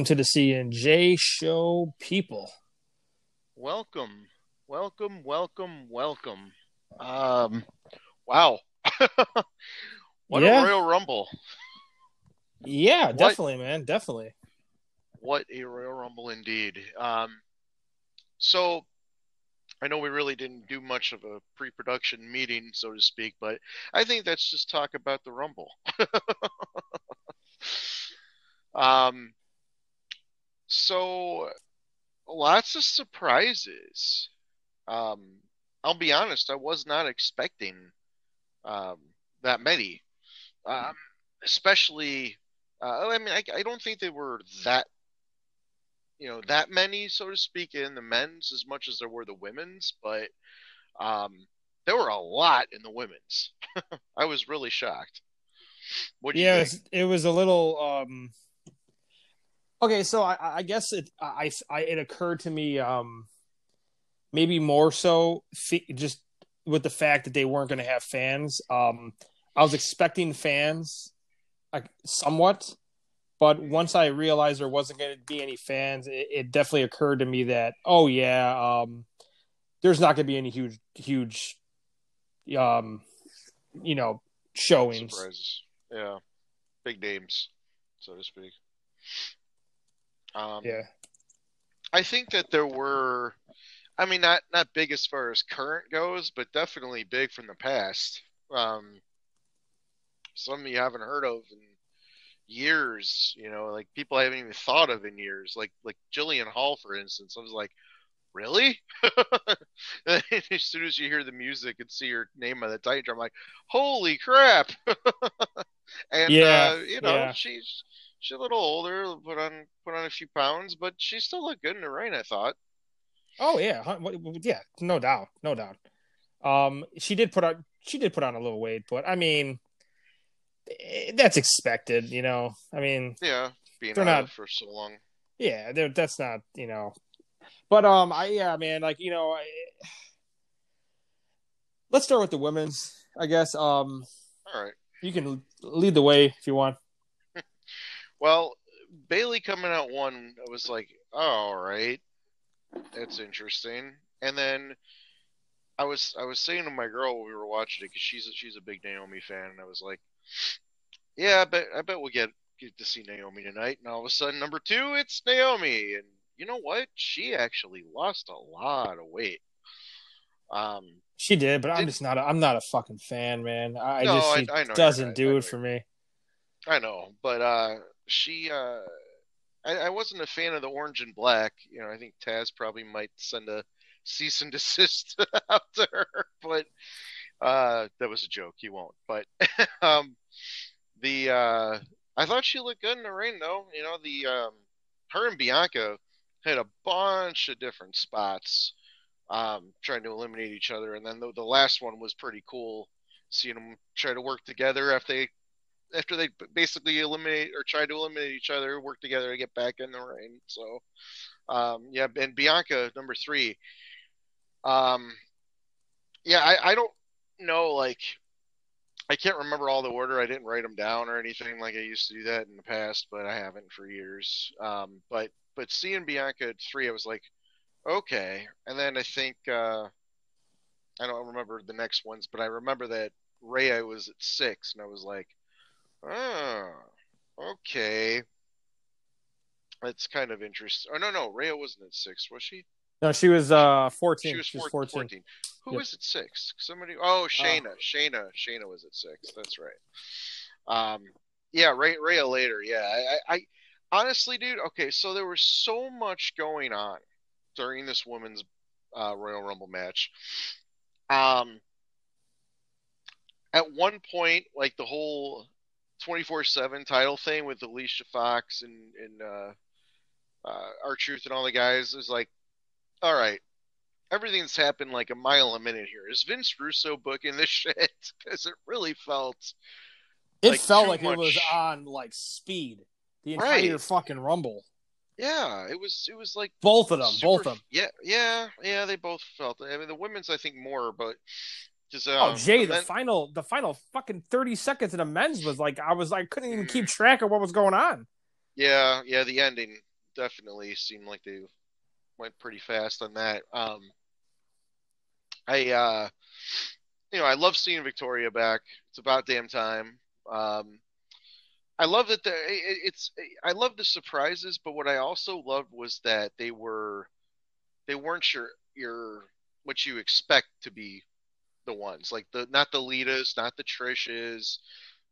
welcome to the C and J show, people. Welcome, welcome, welcome, welcome. Um, wow, what Yeah. a Royal Rumble! Yeah, What? definitely, man, definitely. What a Royal Rumble indeed. Um, so I know we really didn't do much of a pre-production meeting, so to speak, but I think let's just talk about the Rumble. um, so lots of surprises. Um, I'll be honest, I was not expecting um, that many, um, especially. Uh, I mean, I, I don't think they were that, you know, that many, so to speak, in the men's as much as there were the women's, but um, there were a lot in the women's. I was really shocked. What do you Yeah, it was a little. um Okay, so I, I guess it I, I it occurred to me um maybe more so just with the fact that they weren't going to have fans. Um I was expecting fans like somewhat, but once I realized there wasn't going to be any fans, it, it definitely occurred to me that oh yeah, um there's not going to be any huge huge um you know showings. Surprises. Yeah. Big names, so to speak. Um, Yeah. I think that there were, I mean, not not big as far as current goes, but definitely big from the past. Um, some you haven't heard of in years, you know, like people I haven't even thought of in years, like like Jillian Hall, for instance. I was like, really? As soon as you hear the music and see her name on the Titan, I'm like, holy crap! and Yeah, uh, you know, yeah. she's she's a little older, put on put on a few pounds, but she still looked good in the rain. I thought. Oh yeah, hun- what- what- yeah, no doubt, no doubt. Um, she did put on she did put on a little weight, but I mean, eh, that's expected, you know. I mean, Yeah, being They're out not- for so long. yeah, that's not you know. But um, I yeah, man, like you know, I, let's start with the women's. I guess um, All right. you can lead the way if you want. Well, Bayley coming out one, I was like, oh, all right, that's interesting. And then I was I was saying to my girl when we were watching it because she's a, she's a big Naomi fan, and I was like, yeah, I bet I bet we'll get get to see Naomi tonight. And all of a sudden, number two, it's Naomi, and you know what? She actually lost a lot of weight. Um, She did, but I'm just not. A, I'm not a fucking fan, man. I, No, just I- she I doesn't. I do it for me. I know, but uh, she, uh, I, I wasn't a fan of the orange and black. You know, I think Taz probably might send a cease and desist out to her, but uh, that was a joke. He won't. But um, the uh, I thought she looked good in the ring, though. You know, the um, her and Bianca had a bunch of different spots um, trying to eliminate each other, and then the, the last one was pretty cool. Seeing them try to work together after they after they basically eliminate or try to eliminate each other, work together to get back in the ring. So, um, yeah, and Bianca number three. Um, yeah, I, I don't know, like, I can't remember all the order. I didn't write them down or anything like I used to do that in the past, but I haven't for years. Um, but but seeing Bianca at three, I was like, okay. And then I think uh, I don't remember the next ones, but I remember that Rhea was at six, and I was like. Oh, okay. That's kind of interesting. Oh no, no, Rhea wasn't at six, was she? No, she was uh 14. She was She was 14. 14. Who Yep. was at six? Somebody. Oh, Shayna. Shayna. Shayna was at six. That's right. Um, yeah, Rhea, Rhea later. Yeah, I, I, I, honestly, dude. Okay, so there was so much going on during this women's uh, Royal Rumble match. Um, at one point, like the whole 24/7 title thing with Alicia Fox and and uh, uh, R-Truth and all the guys is like, all right, everything's happened like a mile a minute here. Is Vince Russo booking this shit? Because it really felt It Like, felt like it was on like speed. The entire Right. fucking rumble. yeah, it was it was like Both of them, super- both of them. Yeah, yeah, yeah. They both felt. it. I mean, the women's I think more, but just um, Oh, Jay, the men- final, the final fucking thirty seconds in the men's was like I was, I couldn't even keep track of what was going on. yeah, yeah. The ending, definitely seemed like they went pretty fast on that. Um, I, uh, you know, I love seeing Victoria back. It's about damn time. Um, I love that the it, it's I love the surprises, but what I also loved was that they were they weren't your your what you expect to be the ones like the not the Litas, not the Trishes,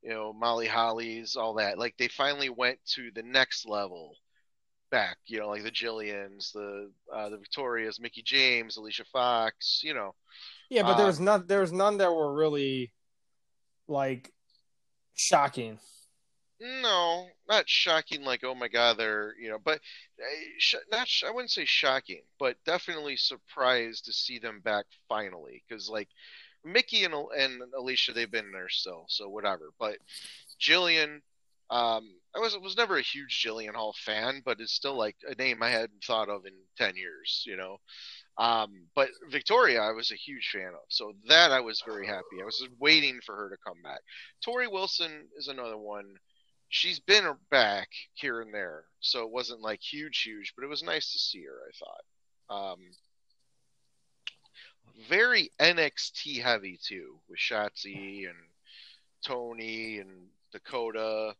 you know, Molly Hollies, all that. Like they finally went to the next level back, you know, like the Jillians, the uh, the Victorias, Mickie James, Alicia Fox, you know. Yeah, but Uh, there was none. There was none that were really like shocking. No, not shocking. Like, oh my God, they're you know, but uh, not. I wouldn't say shocking, but definitely surprised to see them back finally. Because like Mickie and and Alicia, they've been there still, so whatever. But Jillian, um, I was was never a huge Jillian Hall fan, but it's still like a name I hadn't thought of in ten years, you know. Um, but Victoria, I was a huge fan of, so that I was very happy. I was waiting for her to come back. Torrie Wilson is another one she's been back here and there, so it wasn't like huge, huge, but it was nice to see her. I thought. Um, very NXT heavy too, with Shotzi and Toni and Dakota.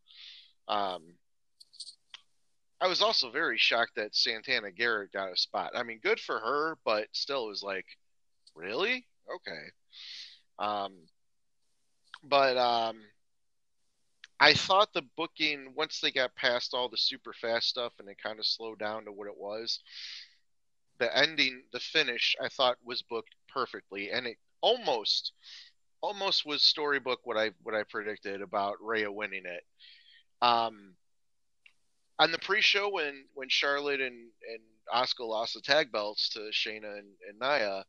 Um, I was also very shocked that Santana Garrett got a spot. I mean, good for her, but still, it was like, really? Okay. Um, but um, I thought the booking once they got past all the super fast stuff and it kind of slowed down to what it was. The ending, the finish, I thought was booked perfectly, and it almost, almost was storybook what I what I predicted about Rhea winning it. Um, on the pre-show when when Charlotte and and Asuka lost the tag belts to Shayna and, and Nia,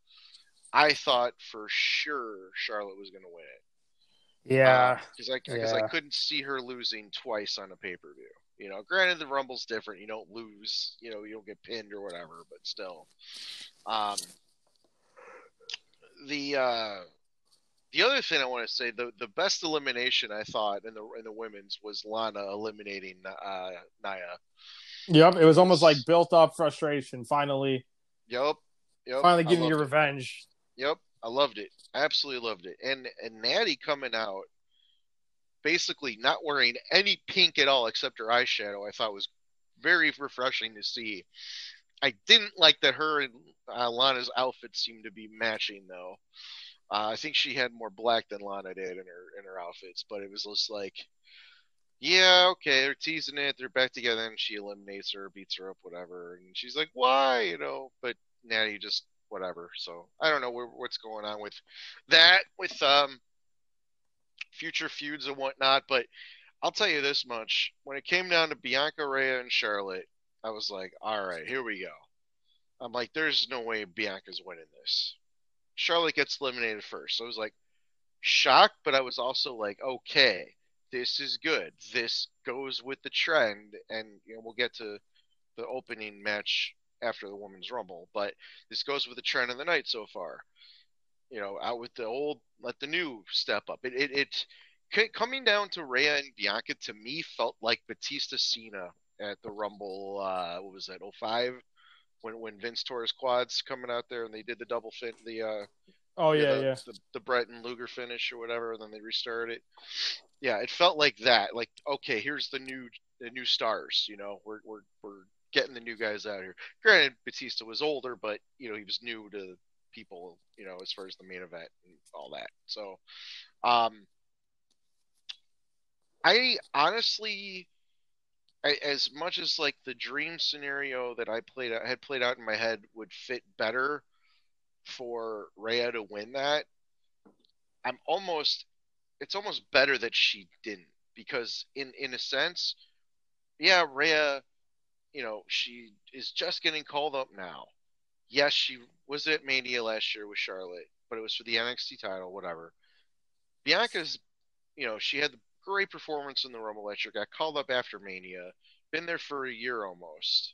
I thought for sure Charlotte was going to win it Yeah, because I because I couldn't see her losing twice on a pay per view. You know, granted the Rumble's different. You don't lose. You know, you don't get pinned or whatever, but still. Um, the uh, the other thing I want to say the the best elimination I thought in the in the women's was Lana eliminating uh, Nia. yep. It was almost like built up frustration. Finally, Yep. Yep. finally getting your it. revenge. Yep, I loved it. Absolutely loved it. And and Natty coming out, basically not wearing any pink at all except her eyeshadow, I thought was very refreshing to see. I didn't like that her and uh, Lana's outfits seemed to be matching though. Uh, I think she had more black than Lana did in her in her outfits, but it was just like, yeah, okay, they're teasing it, they're back together, and she eliminates her, beats her up, whatever, and she's like, why, you know? But Natty just whatever. So I don't know what's going on with that, with um, future feuds and whatnot. But I'll tell you this much: when it came down to Bianca Rhea and Charlotte, I was like, all right, here we go. I'm like, there's no way Bianca's winning this. Charlotte gets eliminated first. So I was like, shocked, but I was also like, okay, this is good. This goes with the trend, and you know, we'll get to the opening match after the women's rumble, but this goes with the trend of the night so far. You know, out with the old, let the new step up. It it, it c- coming down to Rhea and Bianca to me felt like Batista Cena at the Rumble. Uh, what was that? 05? When when Vince tore his quads coming out there and they did the double fin the uh Oh yeah, the, yeah. The, the Brett and Luger finish or whatever, and then they restarted it. Yeah, it felt like that. Like, okay, here's the new the new stars. You know, we're we're we're getting the new guys out here. Granted, Batista was older, but you know he was new to people. You know, as far as the main event and all that. So, um, I honestly. I, as much as like the dream scenario that I played out, had played out in my head would fit better for Rhea to win that, I'm almost it's almost better that she didn't because in in a sense, yeah, Rhea, you know, she is just getting called up now. Yes, she was at Mania last year with Charlotte, but it was for the NXT title, whatever. Bianca's, you know, she had the great performance in the Rumble last year, got called up after Mania, been there for a year almost.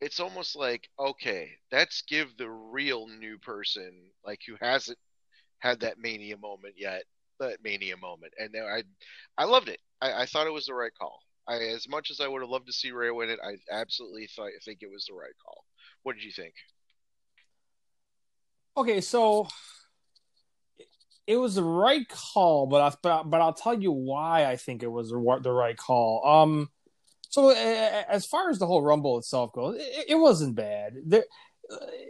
It's almost like, okay, let's give the real new person, like who hasn't had that Mania moment yet, that Mania moment. And I I loved it. I, I thought it was the right call. I, as much as I would have loved to see Ray win it, I absolutely th- think it was the right call. What did you think? Okay, so it was the right call, but I, but, but I'll tell you why I think it was the, the right call. Um, so as far as the whole Rumble itself goes, it, it wasn't bad. There,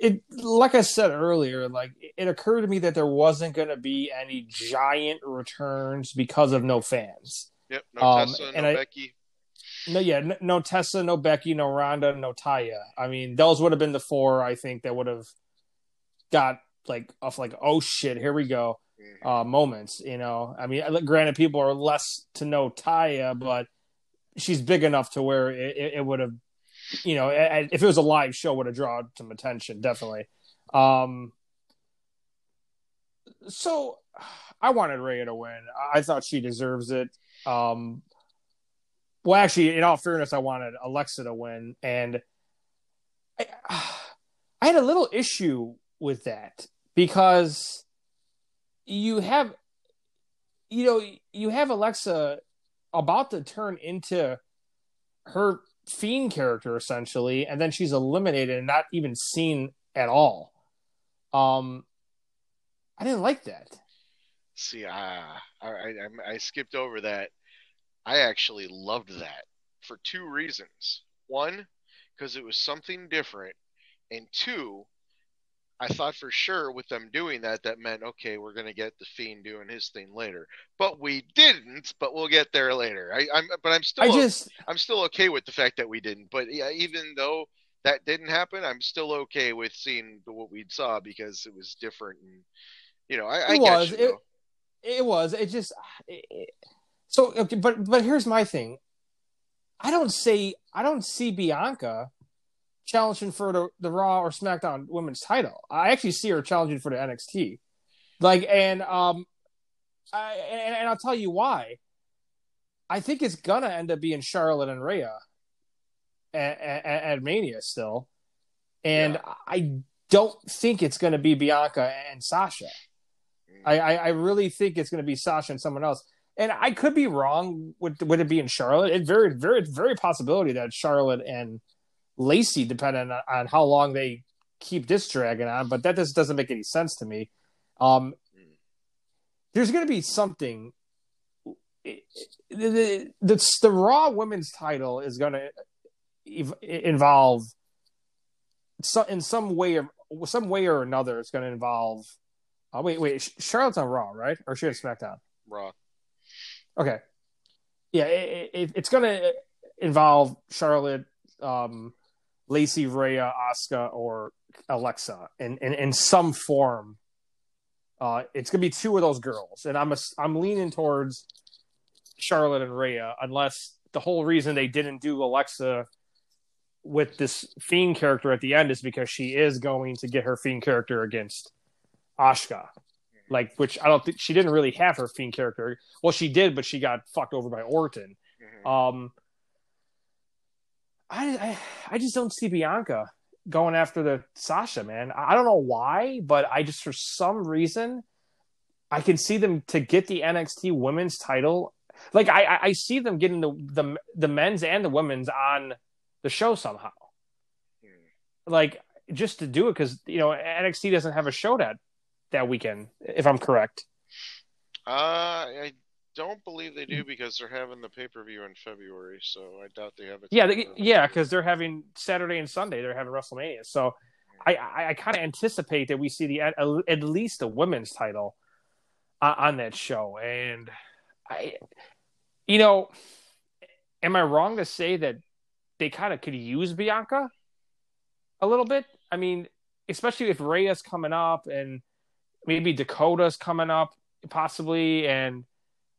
it like I said earlier, like it occurred to me that there wasn't going to be any giant returns because of no fans. Yep, no um, Tessa, no I, Becky. No, yeah, no, no, Tessa, no Becky, no Ronda, no Taya. I mean, those would have been the four I think that would have got like off like oh shit, here we go, mm-hmm. uh, moments. You know, I mean, granted, people are less to know Taya, but she's big enough to where it, it would have, you know, if it was a live show, would have drawn some attention definitely. Um, so I wanted Rhea to win. I thought she deserves it. Um, well, actually, in all fairness, I wanted Alexa to win, and I, I had a little issue with that because you have, you know, you have Alexa about to turn into her fiend character essentially, and then she's eliminated and not even seen at all. Um, I didn't like that. See, uh, I, I I skipped over that. I actually loved that for two reasons. One, because it was something different, and two, I thought for sure with them doing that, that meant okay, we're gonna get the fiend doing his thing later, but we didn't. But we'll get there later. I, am but I'm still, I just, I'm still okay with the fact that we didn't. But yeah, even though that didn't happen, I'm still okay with seeing what we saw because it was different. And you know, I, I it was. You, it, it, was. It just. It, so, okay, but but here's my thing. I don't say I don't see Bianca challenging for the, the Raw or SmackDown Women's Title. I actually see her challenging for the NXT. Like, and um, I, and, and I'll tell you why. I think it's gonna end up being Charlotte and Rhea at, at, at Mania still, and yeah. I don't think it's gonna be Bianca and Sasha. I, I, I really think it's gonna be Sasha and someone else. And I could be wrong with with it being Charlotte. It very very very possibility that Charlotte and Lacey, depending on, on how long they keep this dragging on. But that just doesn't make any sense to me. Um, there's going to be something. The, the, the, the Raw Women's title is going to involve so, in some way or some way or another. It's going to involve. Uh, wait, wait. Charlotte's on Raw, right? Or she on SmackDown? Raw. Okay. Yeah, it, it, it's going to involve Charlotte, um, Lacey, Rhea, Asuka, or Alexa in, in, in some form. Uh, it's gonna be two of those girls, and I'm a, I'm leaning towards Charlotte and Rhea, unless the whole reason they didn't do Alexa with this fiend character at the end is because she is going to get her fiend character against Asuka. Like, which I don't think she didn't really have her fiend character. Well, she did, but she got fucked over by Orton. Mm-hmm. Um, I, I, I just don't see Bianca going after the Sasha man. I don't know why, but I just for some reason I can see them to get the NXT Women's title. Like I, I see them getting the the the men's and the women's on the show somehow. Hmm. Like just to do it because you know NXT doesn't have a show that that weekend, if I'm correct. Uh, I don't believe they do because they're having the pay per view in February, so I doubt they have it. Yeah, they, yeah, because they're having Saturday and Sunday. They're having WrestleMania, so I I, I kind of anticipate that we see the at, at least the women's title on, on that show, and I, you know, am I wrong to say that they kind of could use Bianca a little bit? I mean, especially if Rhea's coming up and maybe Dakota's coming up possibly, and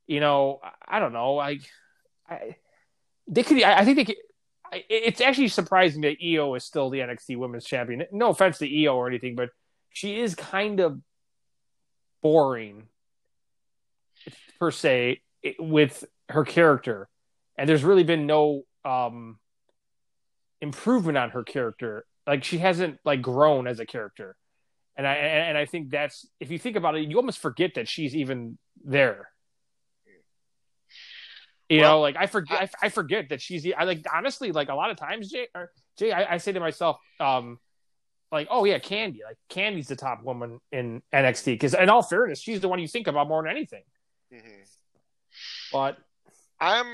you know, I don't know. I, I they could. I, I think they could. I, it's actually surprising that Io is still the NXT Women's Champion. No offense to Io or anything, but she is kind of boring per se with her character, and there's really been no um, improvement on her character. Like she hasn't like grown as a character, and I and I think that's if you think about it, you almost forget that she's even there. You Well, know, like I forget, I, I forget that she's. I like honestly, like a lot of times, Jay, or, Jay, I, I say to myself, um, like, oh yeah, Candy, like Candy's the top woman in NXT because, in all fairness, she's the one you think about more than anything. Mhm. But I'm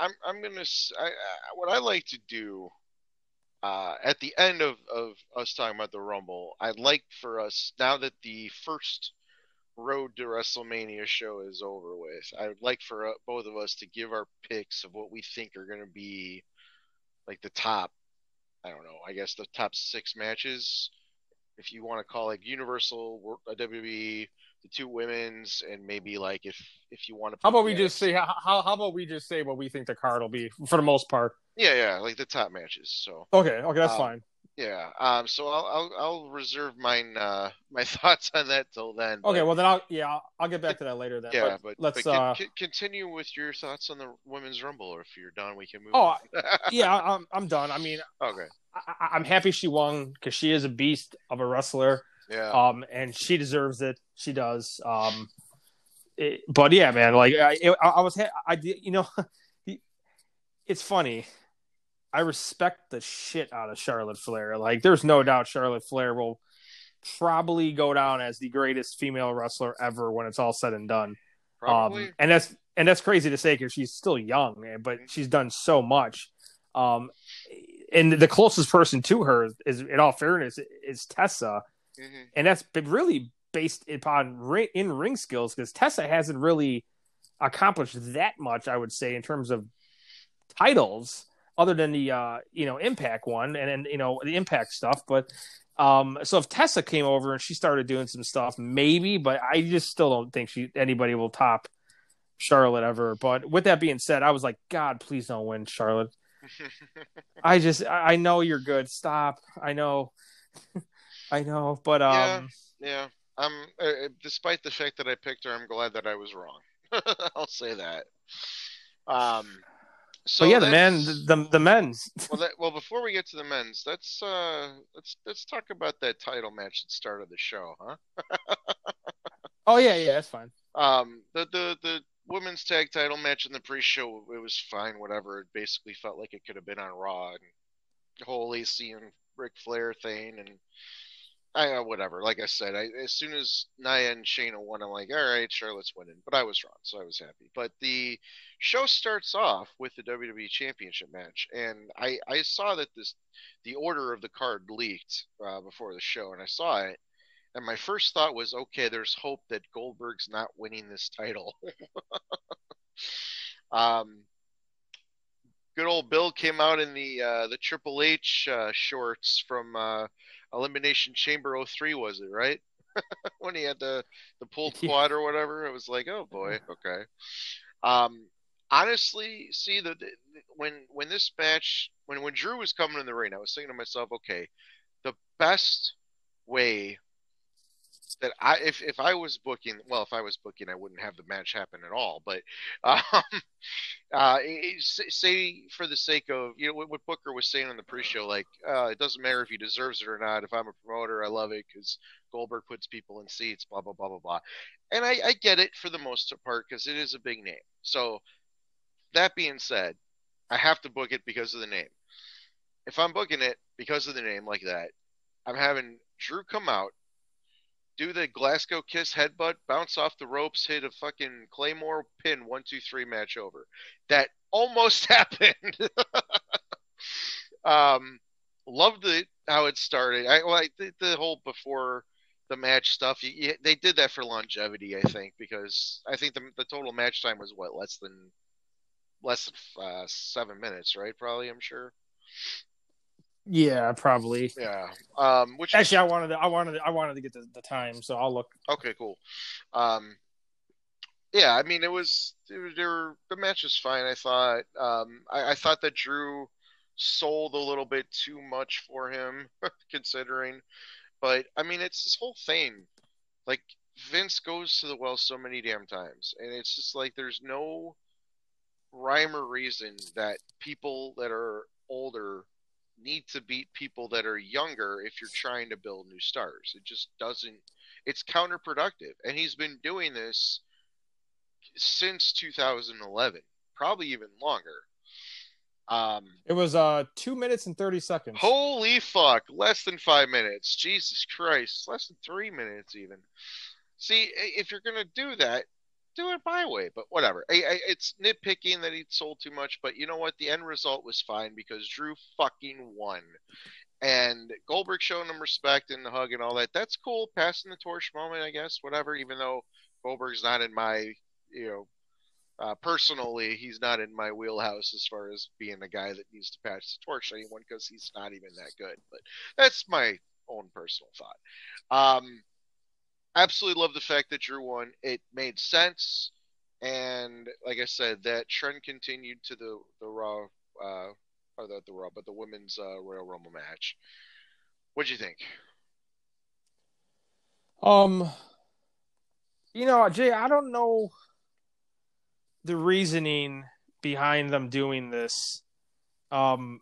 I'm I'm gonna s- I, I, what I like to do uh, at the end of of us talking about the Rumble. I'd like for us now that the first road to WrestleMania show is over with. I would like for uh, both of us to give our picks of what we think are gonna be like the top. I don't know. I guess the top six matches, if you want to call like Universal, Wor- uh, WWE, the two women's, and maybe like if if you want to. how about we just say how how about we just say what we think the card will be for the most part? Yeah, yeah, like the top matches. So Okay, okay, that's Um, fine. yeah, um, so I'll I'll, I'll reserve mine uh my thoughts on that till then. but- Okay, well then I'll yeah I'll, I'll get back to that later then. yeah, but, but let's but uh con- continue with your thoughts on the women's rumble, or if you're done, we can move. Oh, on. yeah I- I'm I'm done. I mean okay, I, I- I'm happy she won because she is a beast of a wrestler. yeah, um, and she deserves it. She does. Um, it- but yeah, man, like I, I, I was, ha- I did, you know, it's funny. I respect the shit out of Charlotte Flair. Like, there's no doubt Charlotte Flair will probably go down as the greatest female wrestler ever when it's all said and done. Um, and that's and that's crazy to say because she's still young, but she's done so much. Um, and the closest person to her is, in all fairness, is Tessa Mhm. and that's been really based upon in ring skills because Tessa hasn't really accomplished that much, I would say, in terms of titles, other than the uh, you know Impact one and then you know the Impact stuff. But um, so if Tessa came over and she started doing some stuff, maybe, but I just still don't think she anybody will top Charlotte ever. But with that being said, I was like, God, please don't win, Charlotte. I just I I know you're good. Stop. I know. I know, but um Yeah. yeah, I'm. Uh, despite the fact that I picked her, I'm glad that I was wrong. I'll say that. Um. So but yeah, the men, the the men's. well, that, well, before we get to the men's, let's uh, let's let's talk about that title match that started the show, huh? Oh yeah, yeah, that's fine. Um, the the the women's tag title match in the pre-show, it was fine, whatever. It basically felt like it could have been on Raw, and the whole Lacey and Ric Flair thing, and I uh, whatever. Like I said, I, as soon as Nia and Shayna won, I'm like, all right, Charlotte's winning, but I was wrong, so I was happy. But the show starts off with the WWE Championship match, and I I saw that this the order of the card leaked uh, before the show, and I saw it. And my first thought was, okay, there's hope that Goldberg's not winning this title. um, good old Bill came out in the uh, the Triple H uh, shorts from uh, Elimination Chamber 03, was it right? when he had the the pulled Yeah. quad or whatever, it was like, oh boy, okay. Um, honestly, see the, the when when this match when when Drew was coming in the ring, I was thinking to myself, okay, the best way that I if if I was booking well if I was booking I wouldn't have the match happen at all but um uh say for the sake of you know what, Booker was saying on the pre-show like uh it doesn't matter if he deserves it or not. If I'm a promoter I love it because Goldberg puts people in seats blah blah blah blah blah. And I I get it for the most part because it is a big name. So that being said I have to book it because of the name. If I'm booking it because of the name like that I'm having Drew come out do the Glasgow kiss headbutt, bounce off the ropes, hit a fucking Claymore pin, one, two, three match over. That almost happened. um, loved it how it started. I like the, the whole before the match stuff. You, you, they did that for longevity, I think, because I think the the total match time was what less than less than uh, seven minutes, right? Probably, I'm sure. Yeah, probably. Yeah. Um, which Actually, I wanted to, I wanted to, I wanted to get the, the time, so I'll look. Okay, cool. Um, yeah, I mean, it was they were, they were the match was fine. I thought. Um, I, I thought that Drew sold a little bit too much for him, considering. But I mean, it's this whole thing. Like Vince goes to the well so many damn times, and it's just like there's no rhyme or reason that people that are older need to beat people that are younger if you're trying to build new stars. It just doesn't it's counterproductive. And he's been doing this since 2011, probably even longer. Um, It was uh two minutes and thirty seconds. holy fuck, less than five minutes. Jesus Christ, less than three minutes even. See, if you're gonna do that, do it my way. But whatever. I, I, it's nitpicking that he sold too much, but you know what? The end result was fine because Drew fucking won. And Goldberg showing him respect and the hug and all that. That's cool. Passing the torch moment, I guess. Whatever. Even though Goldberg's not in my, you know, uh, personally, he's not in my wheelhouse as far as being a guy that needs to pass the torch to anyone because he's not even that good. But that's my own personal thought. Um, absolutely love the fact that Drew won. It made sense, and like I said, that trend continued to the the Raw, uh, or the the Raw, but the women's uh, Royal Rumble match. What'd you think? Um, you know, Jay, I don't know the reasoning behind them doing this. Um,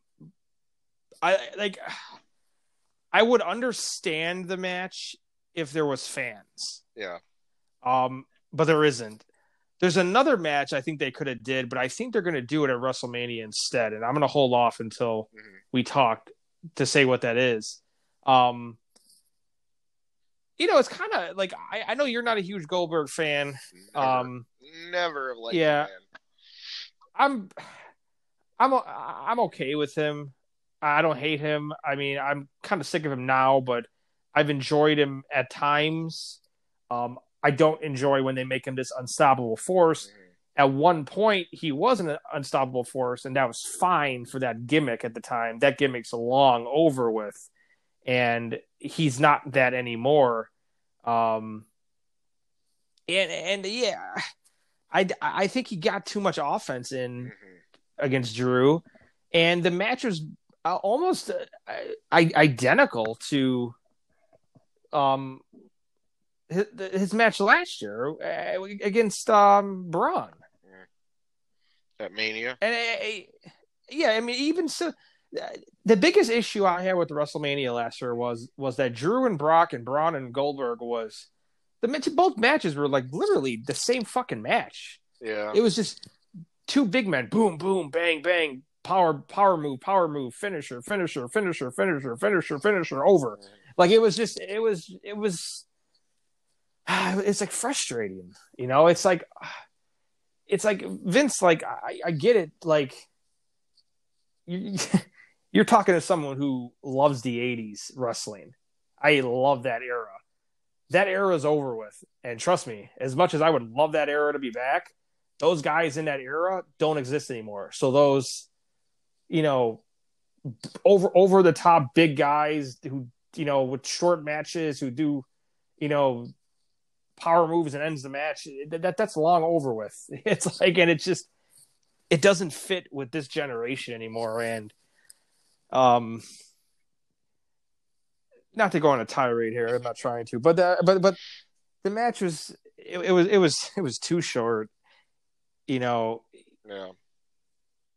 I like, I would understand the match if there was fans. Yeah, Um, but there isn't. There's another match I think they could have did, but I think they're going to do it at WrestleMania instead, and I'm going to hold off until Mhm. we talk to say what that is. Um, you know, it's kind of like I, I know you're not a huge Goldberg fan. never, Um, never have liked yeah. I'm, I'm, I'm okay with him. I don't hate him. I mean, I'm kind of sick of him now, but I've enjoyed him at times. Um, I don't enjoy when they make him this unstoppable force. Mhm. At one point, he was an unstoppable force, and that was fine for that gimmick at the time. That gimmick's long over with, and he's not that anymore. Um, and and yeah, I I think he got too much offense in Mhm. against Drew, and the match was uh, almost uh, I, identical to um his, his match last year uh, against um Braun. That Mania. And uh, yeah, I mean, even so, the biggest issue I had with WrestleMania last year was was that Drew and Brock and Braun and Goldberg was the. Both matches were like literally the same fucking match. Yeah. It was just two big men, boom, boom, bang, bang, power, power move, power move, finisher, finisher, finisher, finisher, finisher, finisher, over. Like it was just, it was, it was. It's like frustrating, you know. It's like, it's like Vince. Like I, I get it. Like you, you're talking to someone who loves the '80s wrestling. I love that era. That era is over with, and trust me, as much as I would love that era to be back, those guys in that era don't exist anymore. So those, you know, over over the top big guys who you know with short matches who do, you know, power moves and ends the match. That, that that's long over with. It's like, and it's just it doesn't fit with this generation anymore. And um, not to go on a tirade here. I'm not trying to, but the, but but the match was it, it was it was it was too short. You know, Yeah.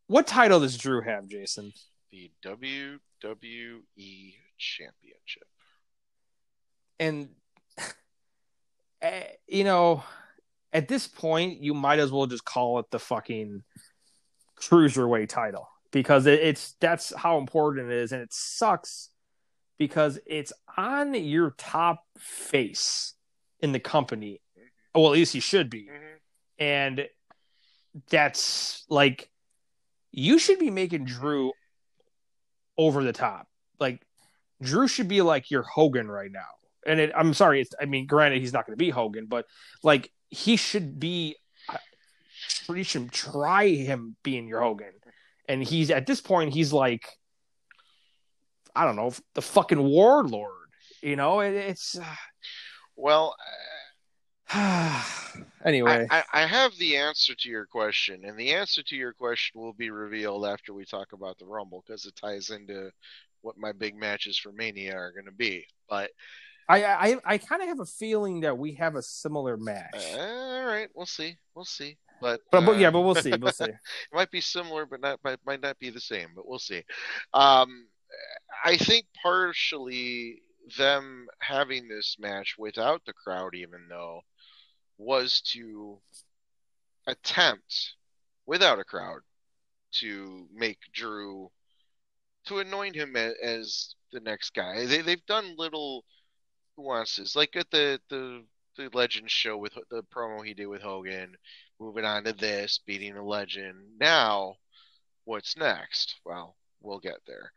what title does Drew have, Jason? The WWE Championship. And eh, you know, at this point, you might as well just call it the fucking cruiserweight title because it's that's how important it is, and it sucks because it's on your top face in the company. Well, at least he should be, Mhm. and that's like you should be making Drew over the top. Like Drew should be like your Hogan right now. And it, I'm sorry, it's, I mean, granted, he's not going to be Hogan, but like he should be. You should try him being your Hogan, and he's at this point he's like, I don't know, the fucking warlord. You know, it, it's Well, uh, anyway. I, I, I have the answer to your question, and the answer to your question will be revealed after we talk about the Rumble because it ties into what my big matches for Mania are going to be. But I I, I kind of have a feeling that we have a similar match. uh, all right, we'll see, we'll see. But, but, but yeah, uh, but we'll see. We'll see. it might be similar, but not might, might not be the same. But we'll see. Um, I think partially them having this match without the crowd, even though, was to attempt without a crowd to make Drew to anoint him as, as the next guy. They they've done little nuances, like at the the the Legend show with the promo he did with Hogan. Moving on to this, beating a legend. Now, what's next? Well, we'll get there.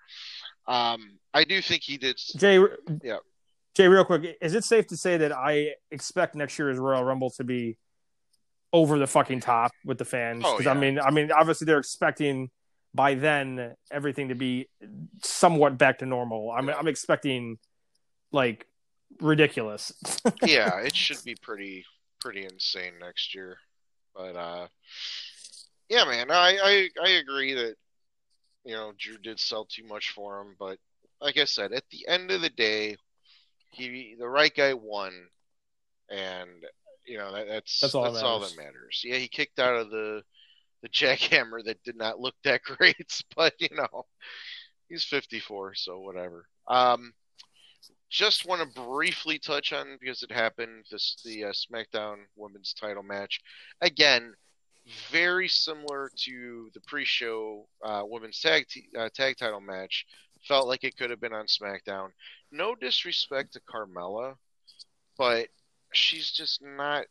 Um, I do think he did. Jay, yeah. Jay, real quick, is it safe to say that I expect next year's Royal Rumble to be over the fucking top with the fans? Because Oh, yeah. I mean, I mean, obviously they're expecting by then everything to be somewhat back to normal. I'm. I'm expecting like ridiculous. yeah, it should be pretty pretty insane next year. But uh yeah, man, I, I I agree that you know Drew did sell too much for him, but like I said, at the end of the day, he the right guy won, and you know that, that's That's all that that's all that matters. Yeah, he kicked out of the the jackhammer that did not look that great, but you know he's 54, so whatever. Um, just want to briefly touch on because it happened this the uh, SmackDown Women's Title match again. Very similar to the pre-show uh, women's tag t- uh, tag title match. Felt like it could have been on SmackDown. No disrespect to Carmella, but she's just not.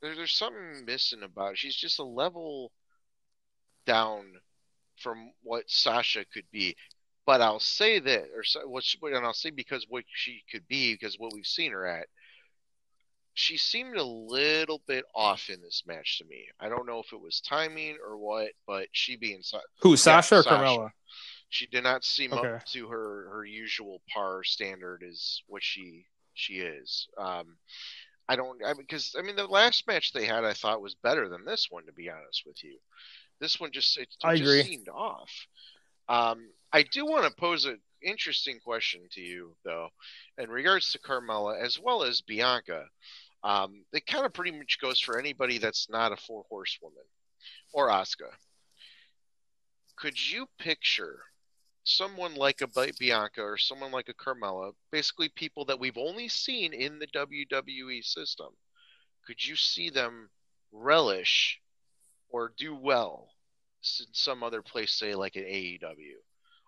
There, there's something missing about it. She's just a level down from what Sasha could be. But I'll say that, or what, she, and I'll say because what she could be, because what we've seen her at, she seemed a little bit off in this match to me. I don't know if it was timing or what, but she being Who, Sasha or Sasha. Carmella? she did not seem Okay. up to her her usual par standard is what she she is. Um, I don't I because I mean the last match they had I thought was better than this one to be honest with you. This one just it, it just seemed off. Um, I do want to pose an interesting question to you though, in regards to Carmella as well as Bianca. Um, it kind of pretty much goes for anybody that's not a four horsewoman or Asuka. Could you picture someone like a Bianca or someone like a Carmella, basically people that we've only seen in the WWE system, could you see them relish or do well in some other place, say like an AEW?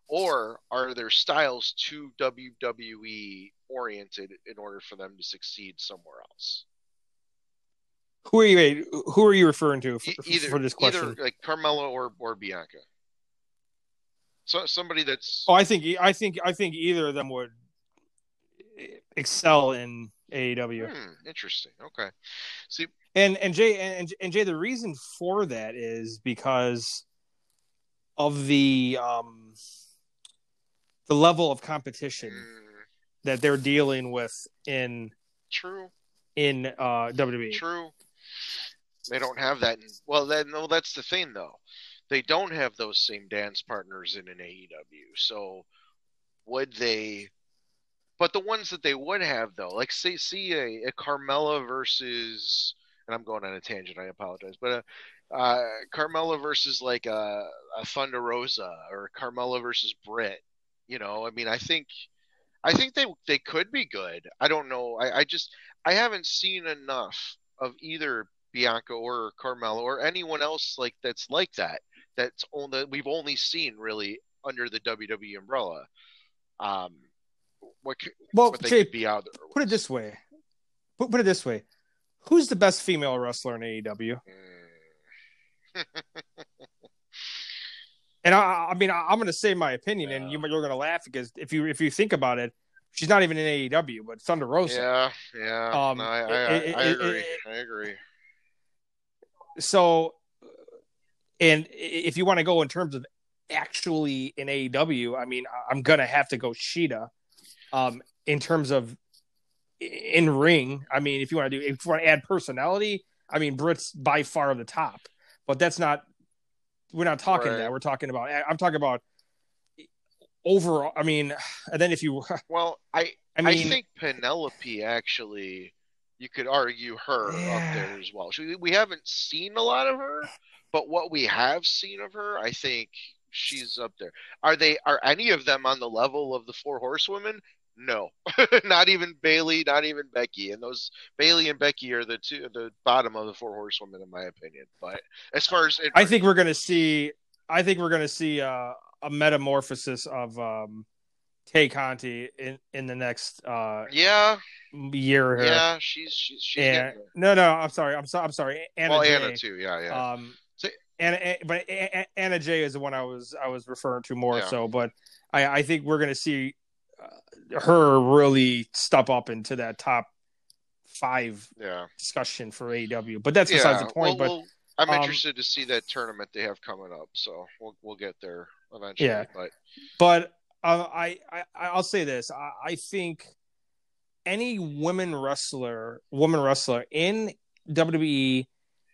Or are their styles too WWE oriented in order for them to succeed somewhere else? Who are you? Who are you referring to for, either for this question? either like Carmella or or Bianca. So somebody that's Oh, I think I think I think either of them would excel in AEW. Hmm, interesting. Okay. See, And and Jay and, and Jay, the reason for that is because of the um the level of competition mm, that they're dealing with in true, in uh WWE. true. They don't have that. In, well, then, no, that's the thing, though. They don't have those same dance partners in an AEW. So, would they? But the ones that they would have, though, like say, see a, a Carmella versus, and I'm going on a tangent. I apologize, but uh, uh, Carmella versus like a, a Thunder Rosa or Carmella versus Britt. You know, I mean, I think, I think they they could be good. I don't know. I, I just I haven't seen enough of either Bianca or Carmella or anyone else like that's like that. That's on we've only seen really under the WWE umbrella. Um, what Well, what they Jay, could be out there. put it this way. Put, put it this way. Who's the best female wrestler in AEW? Mm, And I, I mean, I, I'm going to say my opinion, and you, you're going to laugh because if you if you think about it, she's not even in AEW, but Thunder Rosa. yeah, yeah. Um, no, I, I, it- I, agree. it- I agree. So, and if you want to go in terms of actually in AEW, I mean, I'm going to have to go Shida. Um, in terms of in ring, I mean, if you want to do, if you want to add personality, I mean, Britt's by far the top, but that's not. We're not talking Right. that. We're talking about. I'm talking about overall. I mean, and then if you, Well, I I mean, I, think Penelope actually, you could argue her Yeah. up there as well. She, we haven't seen a lot of her, but what we have seen of her, I think she's up there. Are they? Are any of them on the level of the four horsewomen? No, not even Bayley, not even Becky, and those Bayley and Becky are the two, the bottom of the four horsewomen in my opinion. But as far as I think we're gonna see, I think we're gonna see uh, a metamorphosis of um, Tay Conti in in the next uh, yeah year. Yeah, she's she's, she's and, no, no, I'm sorry, I'm sorry, I'm sorry. Anna well, Jay, Anna too. Yeah, yeah. Um, so, Anna, but Anna Jay is the one I was I was referring to more yeah. so, but I I think we're gonna see her really step up into that top five yeah. discussion for AEW. But that's besides yeah. the point. Well, but well, I'm um, interested to see that tournament they have coming up, so we'll we'll get there eventually. Yeah, but but uh, I, I I'll say this: I, I think any women wrestler, woman wrestler in WWE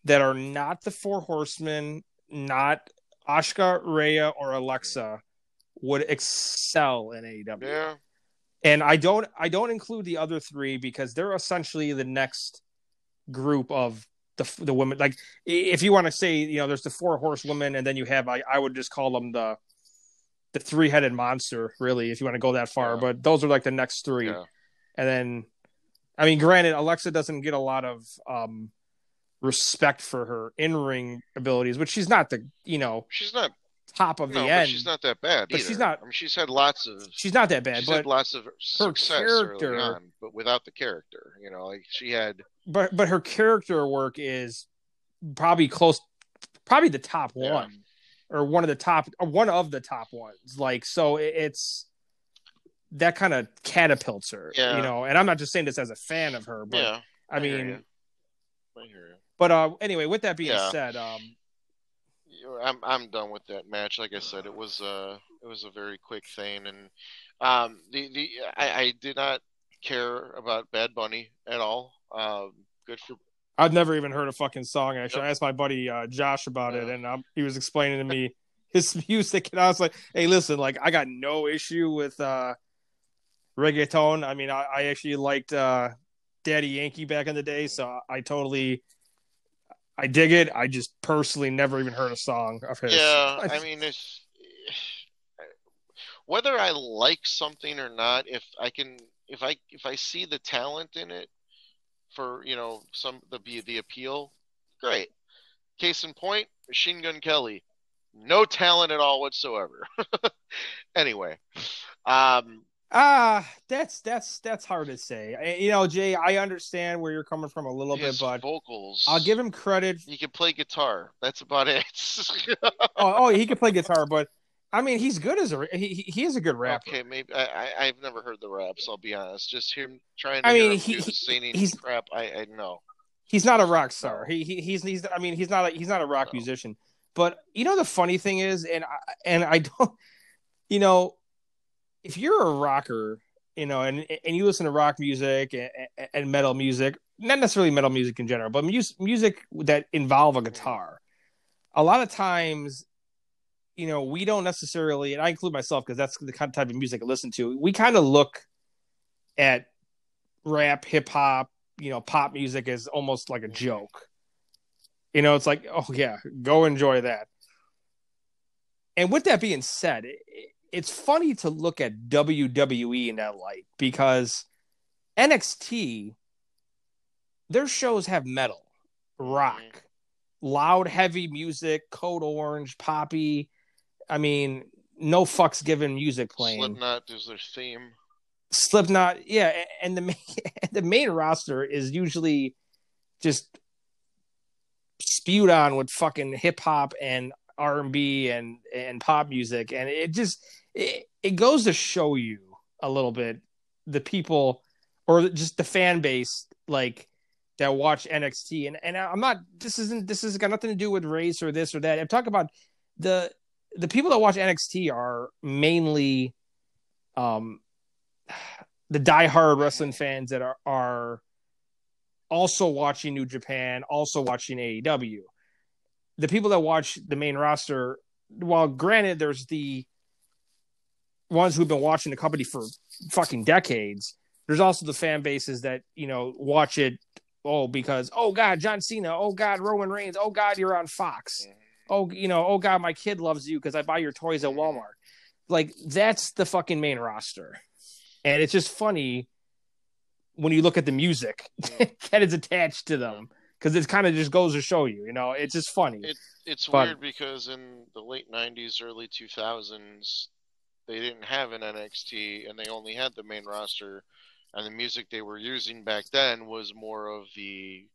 that are not the Four Horsemen, not Asuka, Rhea, or Alexa, would excel in AEW. Yeah. And I don't I don't include the other three because they're essentially the next group of the the women. Like if you want to say, you know, there's the four horsewomen, and then you have I, I would just call them the the three headed monster, really, if you want to go that far. Yeah. But those are like the next three. Yeah. And then I mean, granted, Alexa doesn't get a lot of um respect for her in ring abilities, which she's not the you know she's not top of no, the end. she's not that bad. But either. she's not. I mean, she's had lots of. She's not that bad. She's but had lots of success character, on, but without the character, you know, like she had. But but her character work is probably close, probably the top Yeah. one, or one of the top, one of the top ones. Like so, it- it's that kind of catapults her. Yeah. You know, and I'm not just saying this as a fan of her, but yeah, I mean. I you. but uh, anyway, with that being said, um, I'm I'm done with that match. Like I said, it was uh it was a very quick thing, and um the the I, I did not care about Bad Bunny at all. Um, good for I've never even heard a fucking song. Actually, Yep. I asked my buddy uh, Josh about it, Yeah. and um, he was explaining to me his music, and I was like, "Hey, listen, like I got no issue with uh, reggaeton. I mean, I, I actually liked uh, Daddy Yankee back in the day, so I totally, I dig it. I just personally never even heard a song of his. Yeah, I mean, it's whether I like something or not. If I can, if I if I see the talent in it for you know some the the appeal, great. Case in point, Machine Gun Kelly, no talent at all whatsoever. anyway, um, ah, that's that's that's hard to say. You know, Jay, I understand where you're coming from a little bit, but vocals. I'll give him credit He can play guitar. That's about it. oh, oh, he can play guitar, but I mean, he's good as a he. he- is a good rapper. Okay, maybe I, I I've never heard the raps. I'll be honest. Just him trying to I mean, he- he- singing he's- crap. I I know. He's not a rock star. He, he he's he's. I mean, he's not. A, he's not a rock No. musician. But you know, the funny thing is, and I, and I don't. You know, if you're a rocker, you know, and and you listen to rock music and, and metal music, not necessarily metal music in general, but music music that involve a guitar. A lot of times, you know, we don't necessarily, and I include myself because that's the kind of type of music I listen to. We kind of look at rap, hip hop, you know, pop music as almost like a joke. You know, it's like, oh yeah, go enjoy that. And with that being said, it's funny to look at WWE in that light because NXT, their shows have metal, rock, mm-hmm. loud, heavy music, Code Orange, poppy. I mean, no fucks given music playing. Slipknot is their theme. Slipknot, yeah, and the main, the main roster is usually just spewed on with fucking hip hop and R and B and and pop music, and it just it, it goes to show you a little bit the people or just the fan base like that watch NXT, and and I'm not this isn't this has got nothing to do with race or this or that. I'm talking about the the people that watch NXT are mainly um the diehard wrestling fans that are are also watching New Japan, also watching AEW. The people that watch the main roster, while granted there's the ones who've been watching the company for fucking decades, there's also the fan bases that, you know, watch it oh because oh god, John Cena, oh god, Roman Reigns, oh god, you're on Fox. Oh, you know, oh god, my kid loves you because I buy your toys at Walmart. Like that's the fucking main roster. and it's just funny when you look at the music that is attached to them because it kind of just goes to show you, you know, it's just funny. It, it's But- weird because in the late '90s, early 2000s, they didn't have an NXT, and they only had the main roster, and the music they were using back then was more of the,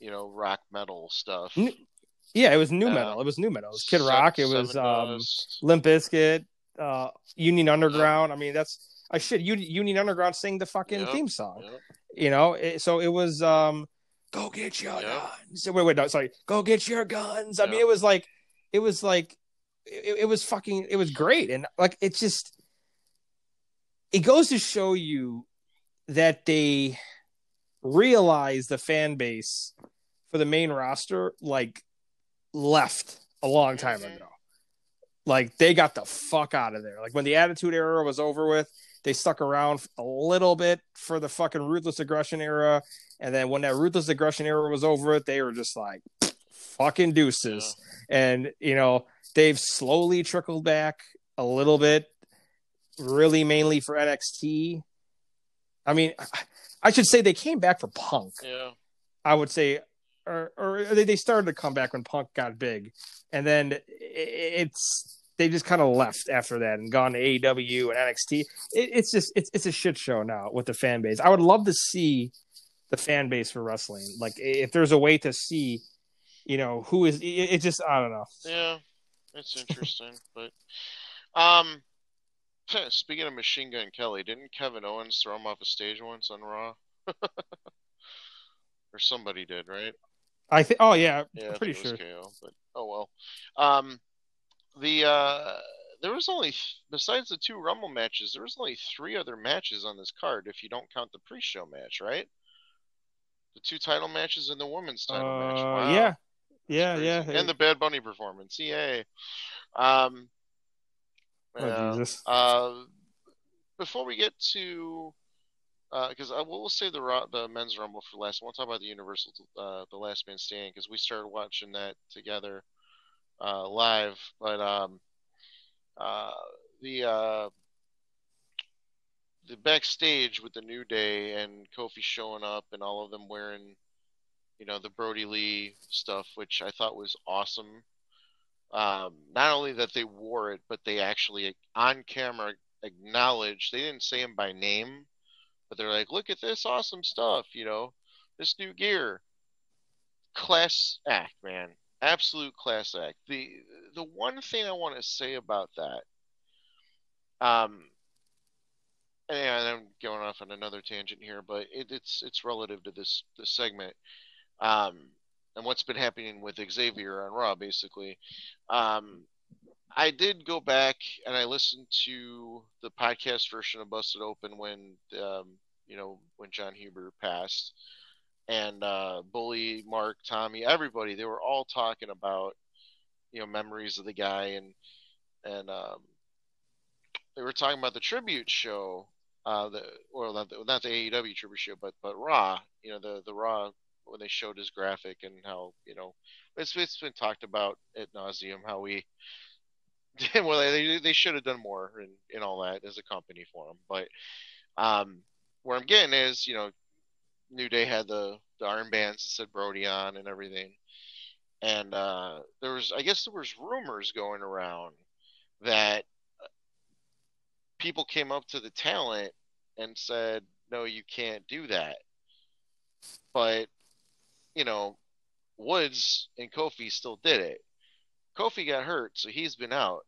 you know, rock metal stuff. Yeah, it was new Yeah. metal. It was new metal. It was Kid Rock. It was um. Limp Bizkit, uh, Union Underground. I mean, that's I shit. Union, Union Underground sing the fucking Yep, theme song. Yep. You know, it, so it was um, go get your Yep. guns. Wait, wait, no, sorry, go get your guns. I mean, it was like, it was like, it, it was fucking, it was great, and like it's just, it goes to show you that they realize the fan base for the main roster like left a long time ago. Like they got the fuck out of there. Like when the Attitude Era was over with, they stuck around a little bit for the fucking Ruthless Aggression Era, and then when that Ruthless Aggression Era was over, with, they were just like fucking deuces. And you know they've slowly trickled back a little bit, really mainly for NXT. I mean, I- should say they came back for Punk. Yeah. I would say, or or they, they started to come back when Punk got big, and then it's they just kind of left after that and gone to AEW and NXT. It, it's just it's it's a shit show now with the fan base. I would love to see the fan base for wrestling. Like if there's a way to see, you know, who is it, it just I don't know. Yeah, it's interesting, but um, speaking of Machine Gun Kelly, didn't Kevin Owens throw him off a stage once on Raw? or somebody did, right? I think. Oh yeah, Yeah, I'm pretty think it was sure. KO, but oh well. Um, the uh, there was only besides the two Rumble matches, there was only three other matches on this card if you don't count the pre-show match, right? The two title matches and the women's title match. Uh, Wow. yeah, That's yeah, crazy. yeah. And the Bad Bunny performance. Yay. Um, Oh, yeah. Jesus. Uh, before we get to, because I will we'll save the Raw- the men's rumble for last. We'll talk about the Universal, uh, the Last Man Standing, because we started watching that together uh, live. But um, uh, the uh, the backstage with the New Day and Kofi showing up and all of them wearing, you know, the Brodie Lee stuff, which I thought was awesome. Um, not only that they wore it, but they actually on camera acknowledged. They didn't say him by name, but they're like, "Look at this awesome stuff," you know, this new gear. Class act, man, absolute class act. The the one thing I want to say about that, um, and I'm going off on another tangent here, but it, it's it's relative to this this segment, um, and what's been happening with Xavier on Raw, basically. Um, I did go back and I listened to the podcast version of Busted Open when, um, you know, when Jon Huber passed, and uh, Bully, Mark, Tommy, everybody, they were all talking about, you know, memories of the guy and and um, they were talking about the tribute show, uh, the or not the, not the AEW tribute show, but but Raw, you know, the the Raw when they showed his graphic and how you know it's it's been talked about at nauseum how we well they they should have done more and and all that as a company for him, but um where I'm getting is you know New Day had the the armbands that said Brody on and everything, and uh, there was I guess there was rumors going around that people came up to the talent and said, "No, you can't do that." But you know, Woods and Kofi still did it. Kofi got hurt, so he's been out.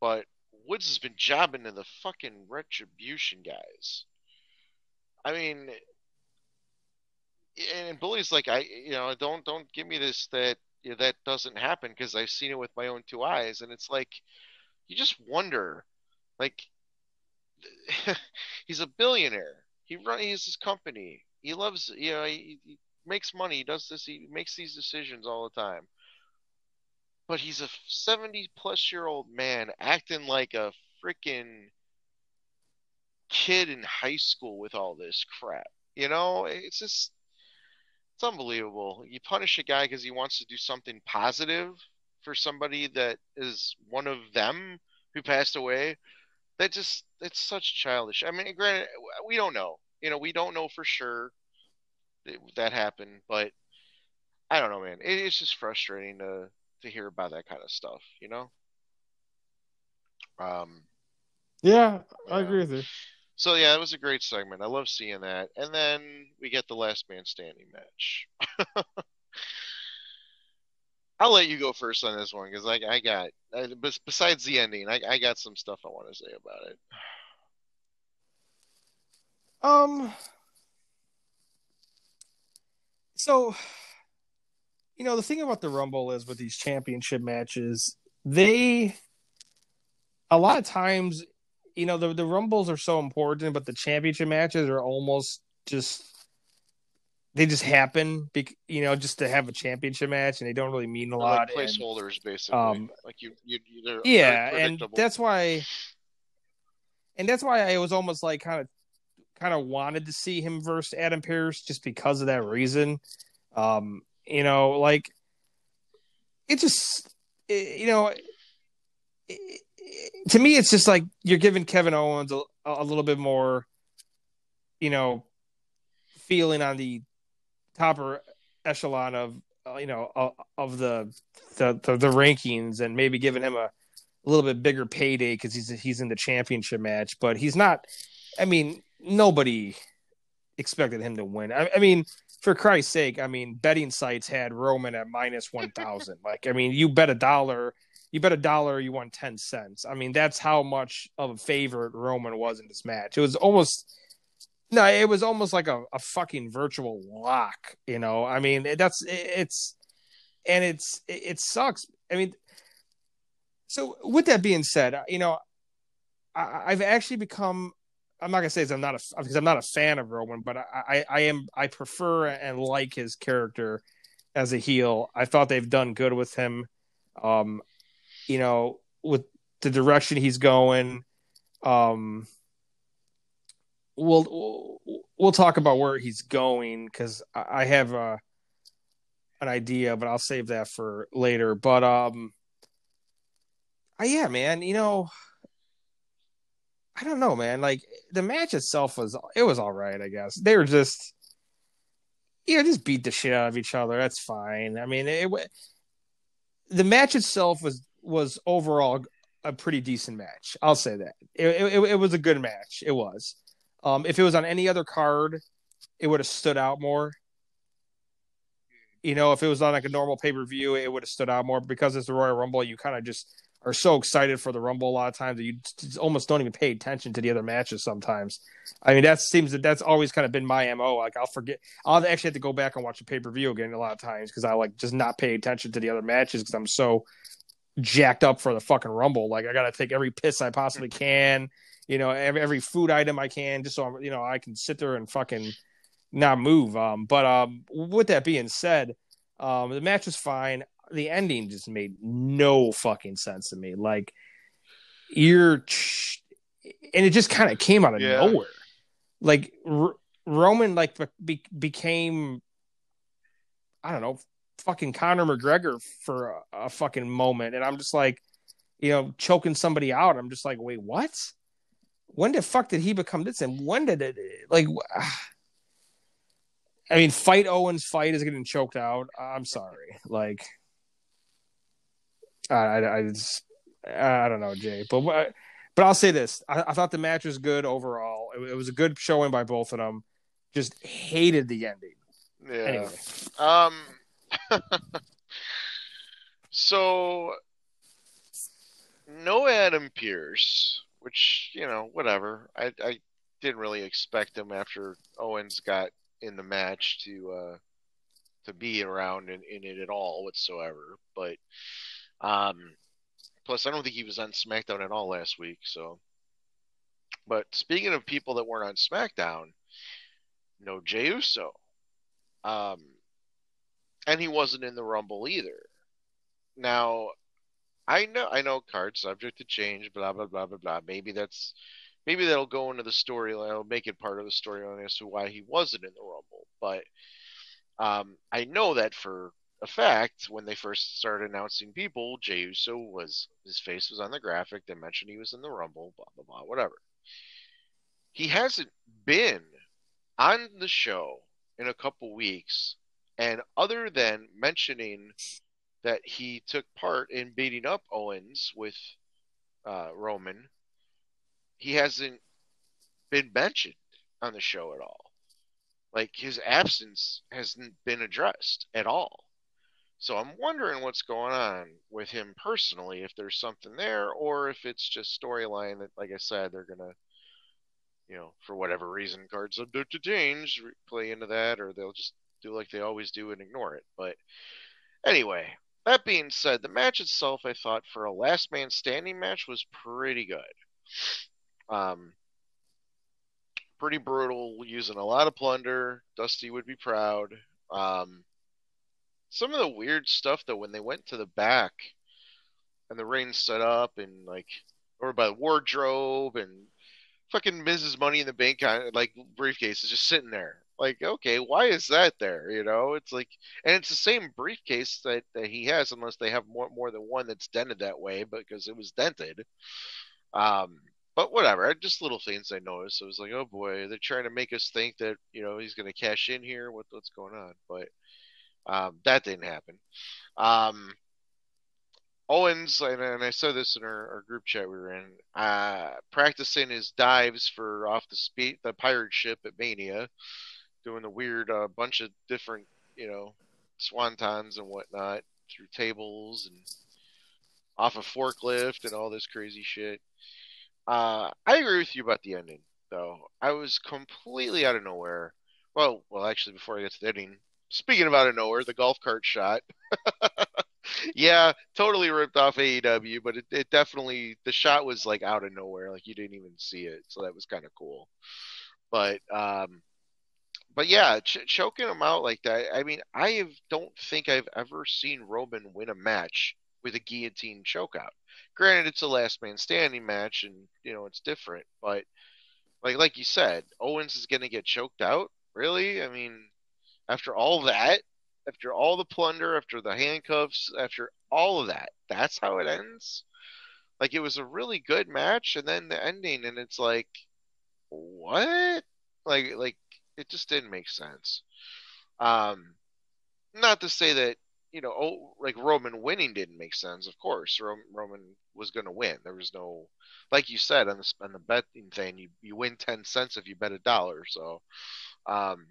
But Woods has been jobbing to the fucking retribution guys. I mean, and Bully's like, I, you know, don't don't give me this that you know, that doesn't happen because I've seen it with my own two eyes, and it's like, you just wonder, like, he's a billionaire. He runs his company. He loves, you know, he, he makes money. He does this. He makes these decisions all the time. But he's a 70 plus year old man acting like a freaking kid in high school with all this crap. You know, it's just, it's unbelievable. You punish a guy because he wants to do something positive for somebody that is one of them who passed away. That just, it's such childish. I mean, granted, we don't know. You know, we don't know for sure that, that happened, but I don't know, man. It is just frustrating to to hear about that kind of stuff. You know. Um. Yeah, I agree with you. So yeah, it was a great segment. I love seeing that. And then we get the last man standing match. I'll let you go first on this one because I, I got I, besides the ending, I, I got some stuff I want to say about it. Um. So, you know, the thing about the Rumble is with these championship matches, they a lot of times, you know, the the Rumbles are so important, but the championship matches are almost just they just happen, you know, just to have a championship match, and they don't really mean a They're lot. like and- placeholders, basically. um, like you, you, yeah and that's why and that's why i was almost like kind of kind of wanted to see him versus adam pearce just because of that reason um you know like it just it- you know it- it- to me it's just like you're giving kevin owens a, a little bit more you know feeling on the topper echelon of uh, you know of, of the, the the the rankings and maybe giving him a a little bit bigger payday because he's he's in the championship match, but he's not. I mean, nobody expected him to win. I, I mean, for Christ's sake, I mean, betting sites had Roman at minus one thousand. like, I mean, you bet a dollar, you bet a dollar, you won ten cents. I mean, that's how much of a favorite Roman was in this match. It was almost. No, it was almost like a, a fucking virtual lock, you know. I mean, that's it's and it's it, it sucks. I mean, so with that being said, you know, I, I've actually become. I'm not gonna say I'm not a because I'm not a fan of Roman, but I, I I am I prefer and like his character as a heel. I thought they've done good with him. Um, you know, with the direction he's going. Um, we'll we'll talk about where he's going because I I have a an idea, but I'll save that for later. But um, uh, yeah, man, you know, I don't know, man. Like the match itself was it was all right, I guess. They were just you know, just beat the shit out of each other. That's fine. I mean, it, the match itself was was overall a pretty decent match. I'll say that. It it, it was a good match. It was. Um, if it was on any other card, it would have stood out more. You know, if it was on like a normal pay per view, it would have stood out more because it's the Royal Rumble. You kind of just are so excited for the Rumble a lot of times that you almost don't even pay attention to the other matches sometimes. I mean, that seems that that's always kind of been my mo. Like I'll forget, I'll actually have to go back and watch a pay per view again a lot of times because I like just not pay attention to the other matches because I'm so jacked up for the fucking Rumble. Like I got to take every piss I possibly can, you know, every, every food item I can, just so I'm, you know I can sit there and fucking not move. Um, but um, with that being said, um, the match was fine. The ending just made no fucking sense to me. Like you're, and it just kind of came out of Yeah. nowhere. Like R- Roman, like be- became, I don't know, fucking Conor McGregor for a, a fucking moment, and I'm just like, you know, choking somebody out. I'm just like, wait, what? When the fuck did he become this? And when did it like? I mean, fight Owens fight is getting choked out. I'm sorry, like, I, I, I just, I don't know, Jay, but but I'll say this: I, I thought the match was good overall. It, it was a good showing by both of them. Just hated the ending. Yeah. Anyway, Um. so, no Adam Pearce, which you know, whatever. I I didn't really expect him after Owens got in the match to uh to be around in, in it at all whatsoever. But um, plus I don't think he was on SmackDown at all last week. So, but speaking of people that weren't on SmackDown, no Jey Uso. Um, and he wasn't in the Rumble either. Now, I know I know cards subject to change, blah blah blah blah blah. Maybe that's maybe that'll go into the storyline. It'll make it part of the storyline as to why he wasn't in the Rumble. But um, I know that for a fact when they first started announcing people, Jey Uso was his face was on the graphic. They mentioned he was in the Rumble, blah blah blah, whatever. he hasn't been on the show in a couple weeks, and other than mentioning that he took part in beating up Owens with uh, Roman, he hasn't been mentioned on the show at all. Like his absence hasn't been addressed at all. So I'm wondering what's going on with him personally, if there's something there, or if it's just storyline that, like I said, they're gonna, you know, for whatever reason, cards subject to change, play into that, or they'll just do like they always do and ignore it. But anyway, that being said, the match itself, I thought for a last man standing match was pretty good. Um, pretty brutal, using a lot of plunder. Dusty would be proud. Um, some of the weird stuff though, when they went to the back and the rain set up and like or by the wardrobe and fucking Mrs. Money in the Bank like briefcase is just sitting there. Like, okay, why is that there? You know, it's like, and it's the same briefcase that, that he has, unless they have more more than one that's dented that way, because it was dented. Um, but whatever, just little things I noticed. I was like, oh boy, they're trying to make us think that you know he's going to cash in here. What what's going on? But um, that didn't happen. Um, Owens, and, and, I said this in our, our, group chat we were in, uh, practicing his dives for off the speed, the pirate ship at Mania, doing the weird uh, bunch of different, you know, swantons and whatnot through tables and off a forklift and all this crazy shit. Uh, I agree with you about the ending, though. I was completely out of nowhere. Well, well, actually, before I get to the ending, speaking of out of nowhere, the golf cart shot. yeah, totally ripped off AEW, but it, it, definitely the shot was like out of nowhere, like you didn't even see it, so that was kind of cool. But um, but yeah, ch- choking him out like that. I mean, I have, don't think I've ever seen Roman win a match with a guillotine chokeout. Granted, it's a last man standing match, and you know it's different, but like like you said, Owens is going to get choked out. Really? I mean, after all that, after all the plunder, after the handcuffs, after all of that, that's how it ends. Like it was a really good match, and then the ending, and it's like, what? Like, like it just didn't make sense. Um, not to say that you know, oh, like Roman winning didn't make sense. Of course, Roman was going to win. There was no, like you said on the on the betting thing, you you win ten cents if you bet a dollar. So, um,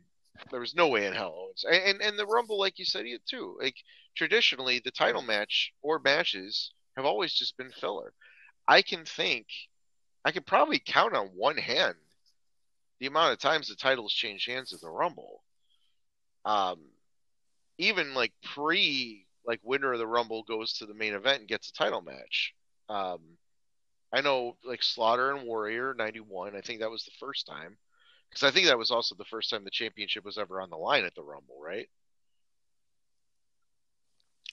there was no way in hell Owens. And, and, and the Rumble, like you said, it too. Like traditionally, the title match or matches have always just been filler. I can think, I could probably count on one hand the amount of times the titles changed hands at the Rumble. Um, even like pre, like winner of the Rumble goes to the main event and gets a title match. Um, I know like Slaughter and Warrior '91. I think that was the first time. Because I think that was also the first time the championship was ever on the line at the Rumble, right?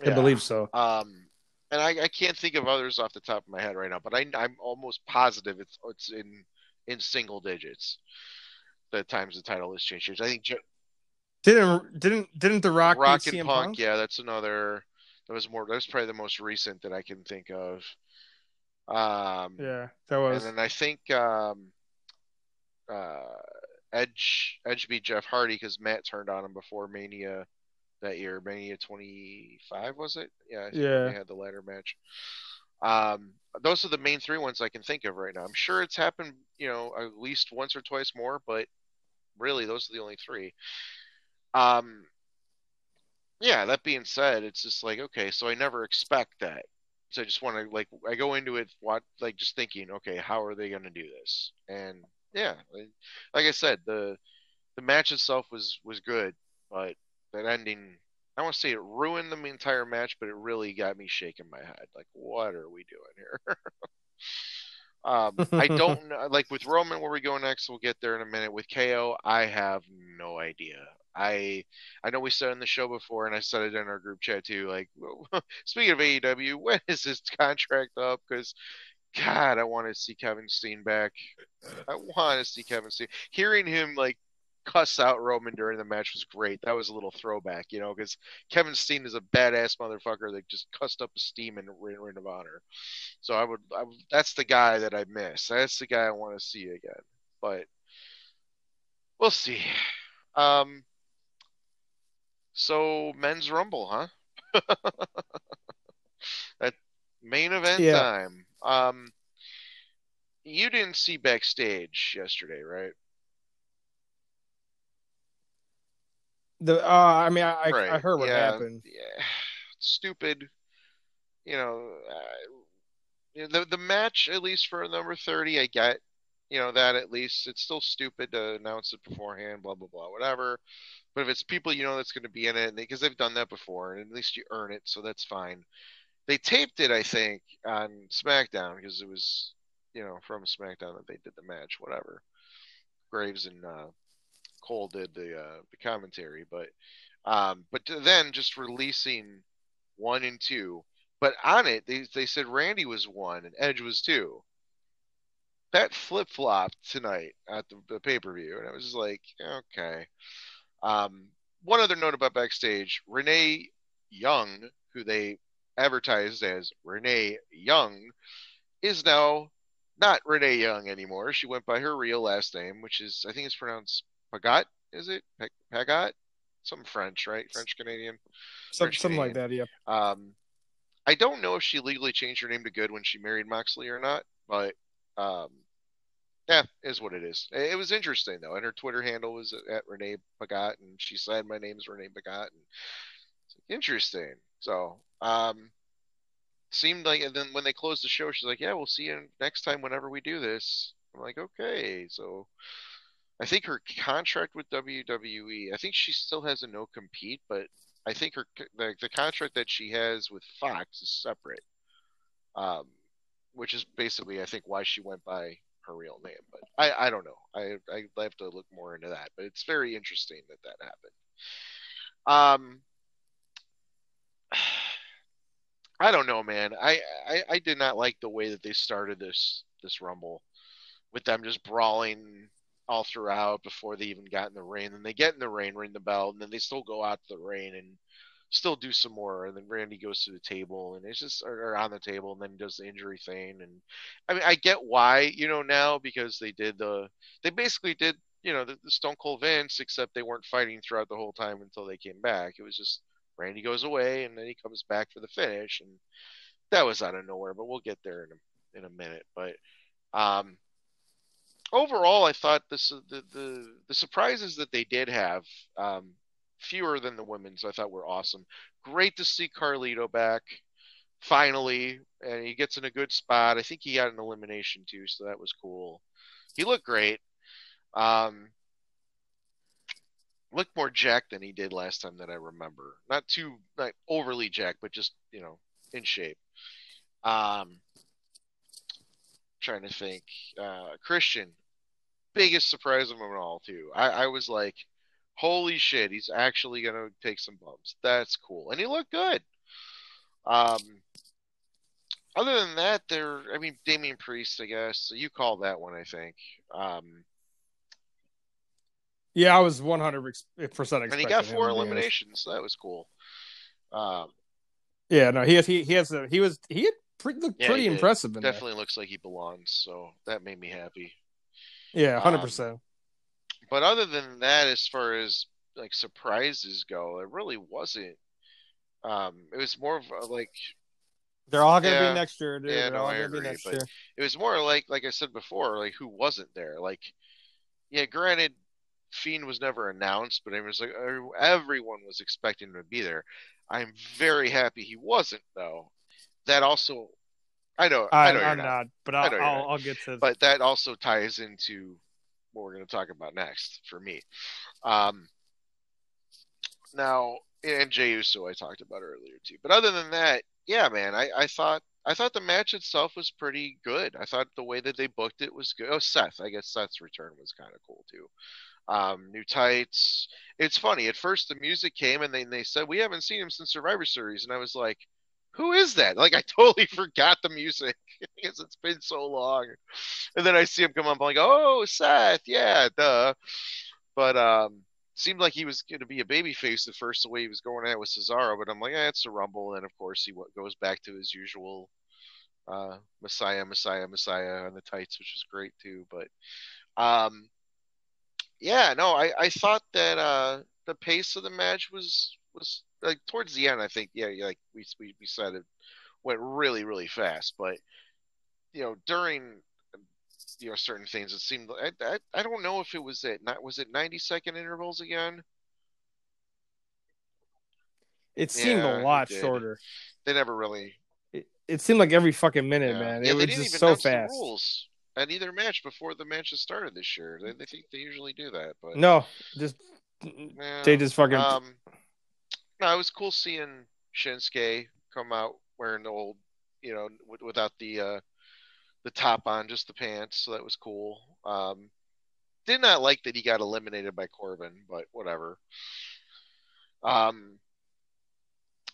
I yeah. believe so. Um, and I, I, can't think of others off the top of my head right now, but I, am almost positive it's it's in in single digits. The times the title has changed. I think didn't didn't didn't the Rock Rock and Punk, Punk? Yeah, that's another. That was more. That's probably the most recent that I can think of. Um, yeah, that was. And then I think um, uh, Edge Edge beat Jeff Hardy because Matt turned on him before Mania that year. Mania 25 was it? Yeah, yeah. They had the ladder match. Um, those are the main three ones I can think of right now. I'm sure it's happened, you know, at least once or twice more, but really those are the only three. Um, yeah. That being said, it's just like okay, so I never expect that. So I just want to like I go into it what like just thinking, okay, how are they going to do this? And yeah, like I said, the the match itself was was good, but that ending, I want to say it ruined the entire match, but it really got me shaking my head. Like, what are we doing here? um, I don't know. Like with Roman, where we go next, we'll get there in a minute. With KO, I have no idea. I I know we said in the show before, and I said it in our group chat too. Like, speaking of AEW, when is this contract up? Because God, I want to see Kevin Steen back. I want to see Kevin Steen. Hearing him like cuss out Roman during the match was great. That was a little throwback, you know, because Kevin Steen is a badass motherfucker that just cussed up a steam in Ring of Honor. So I would, I would, that's the guy that I miss. That's the guy I want to see again. But we'll see. Um, so men's rumble, huh? that main event yeah. time. Um, you didn't see backstage yesterday, right? The uh, I mean, I right. I heard what yeah. happened. Yeah, stupid. You know, uh, the the match at least for number thirty, I get. You know that at least it's still stupid to announce it beforehand, blah blah blah, whatever. But if it's people you know that's going to be in it, because they've done that before, and at least you earn it, so that's fine. They taped it, I think, on SmackDown because it was, you know, from SmackDown that they did the match, whatever. Graves and uh, Cole did the uh, the commentary, but um, but then just releasing one and two, but on it they they said Randy was one and Edge was two. That flip flopped tonight at the, the pay per view, and it was just like okay. Um, one other note about backstage: Renee Young, who they advertised as Renee Young, is now not Renee Young anymore. She went by her real last name, which is I think it's pronounced Pagot. is it? Pagot? Some French, right? French Canadian. Some, something like that, yeah. Um, I don't know if she legally changed her name to Good when she married Moxley or not, but um, yeah, is what it is. It was interesting though, and her Twitter handle was at Renee Pagot, and she said my name is Renee Pagot." and interesting. So, um, seemed like, and then when they closed the show, she's like, "Yeah, we'll see you next time whenever we do this." I'm like, "Okay." So, I think her contract with WWE, I think she still has a no compete, but I think her the, the contract that she has with Fox is separate. Um, which is basically I think why she went by her real name, but I I don't know. I I have to look more into that, but it's very interesting that that happened. Um I don't know, man. I, I I did not like the way that they started this this rumble with them just brawling all throughout before they even got in the ring. And they get in the rain, ring the bell, and then they still go out to the rain and still do some more. And then Randy goes to the table and it's just or, or on the table and then does the injury thing. And I mean, I get why, you know, now because they did the they basically did you know the, the Stone Cold Vince, except they weren't fighting throughout the whole time until they came back. It was just Randy goes away and then he comes back for the finish, and that was out of nowhere. But we'll get there in a in a minute. But um, overall, I thought this the the, the surprises that they did have, um, fewer than the women's, I thought were awesome. Great to see Carlito back finally, and he gets in a good spot. I think he got an elimination too, so that was cool. He looked great. Um, looked more jacked than he did last time that I remember. Not too not overly jacked, but just you know in shape. Um, trying to think. Uh, Christian, biggest surprise of them all, too. I, I was like, holy shit, he's actually to take some bumps. That's cool. And he looked good. Um, other than that, there, I mean, Damian Priest, I guess. You call that one, I think. Um, yeah, I was 100% expecting And he got four eliminations, so that was cool. Um, yeah, no, he has, he, he has a, he was, he had pretty, looked yeah, pretty impressive. Definitely looks like he belongs. So that made me happy. Yeah, hundred um, percent. But other than that, as far as like surprises go, it really wasn't. Um, it was more of a, like they're all gonna yeah, be next year. Dude. Yeah, they're no, I agree. But year. it was more like like I said before, like who wasn't there? Like, yeah, granted, Fiend was never announced, but it was like everyone was expecting him to be there. I'm very happy he wasn't though that also I know I, I know I'm not, not, but I'll, I'll, I'll, get to. But that also ties into what we're going to talk about next for me. Um, now, and Jey Uso I talked about earlier too. But other than that, yeah, man, I, I thought I thought the match itself was pretty good. I thought the way that they booked it was good. Oh, Seth, I guess Seth's return was kind of cool too. Um, new tights. It's funny. At first, the music came and they they said we haven't seen him since Survivor Series, and I was like who is that? Like I totally forgot the music because it's been so long. And then I see him come up, I'm like, oh, Seth, yeah, duh. but um, seemed like he was going to be a baby face at first, the way he was going at with Cesaro. But I'm like, eh, it's a Rumble, and of course he what goes back to his usual uh, Messiah, Messiah, Messiah on the tights, which was great too. But um, yeah, no, I, I thought that uh, the pace of the match was was like towards the end. I think yeah, like we we, we said it went really really fast, but you know during you know certain things it seemed I, I, I don't know if it was at not was it 90 second intervals again? It seemed yeah, a lot shorter. They never really it, it, seemed like every fucking minute yeah. man. Yeah, it was just so fast. rules at either match before the matches started this year they, they think they usually do that but no just yeah, they just fucking um no it was cool seeing shinsuke come out wearing the old you know without the uh the top on, just the pants. So that was cool. Um, did not like that he got eliminated by Corbin, but whatever. Um,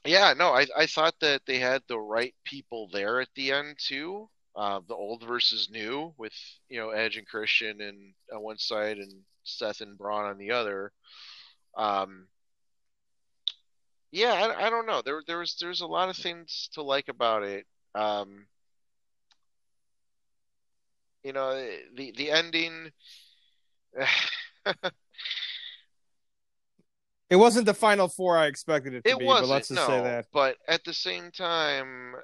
yeah, no, I, I thought that they had the right people there at the end too. Uh, the old versus new with you know Edge and Christian and on one side and Seth and Braun on the other. Um, yeah, I, I don't know. There there was there's a lot of things to like about it. Um, you know the the ending it wasn't the final four i expected it to it be but let's just no, say that but at the same time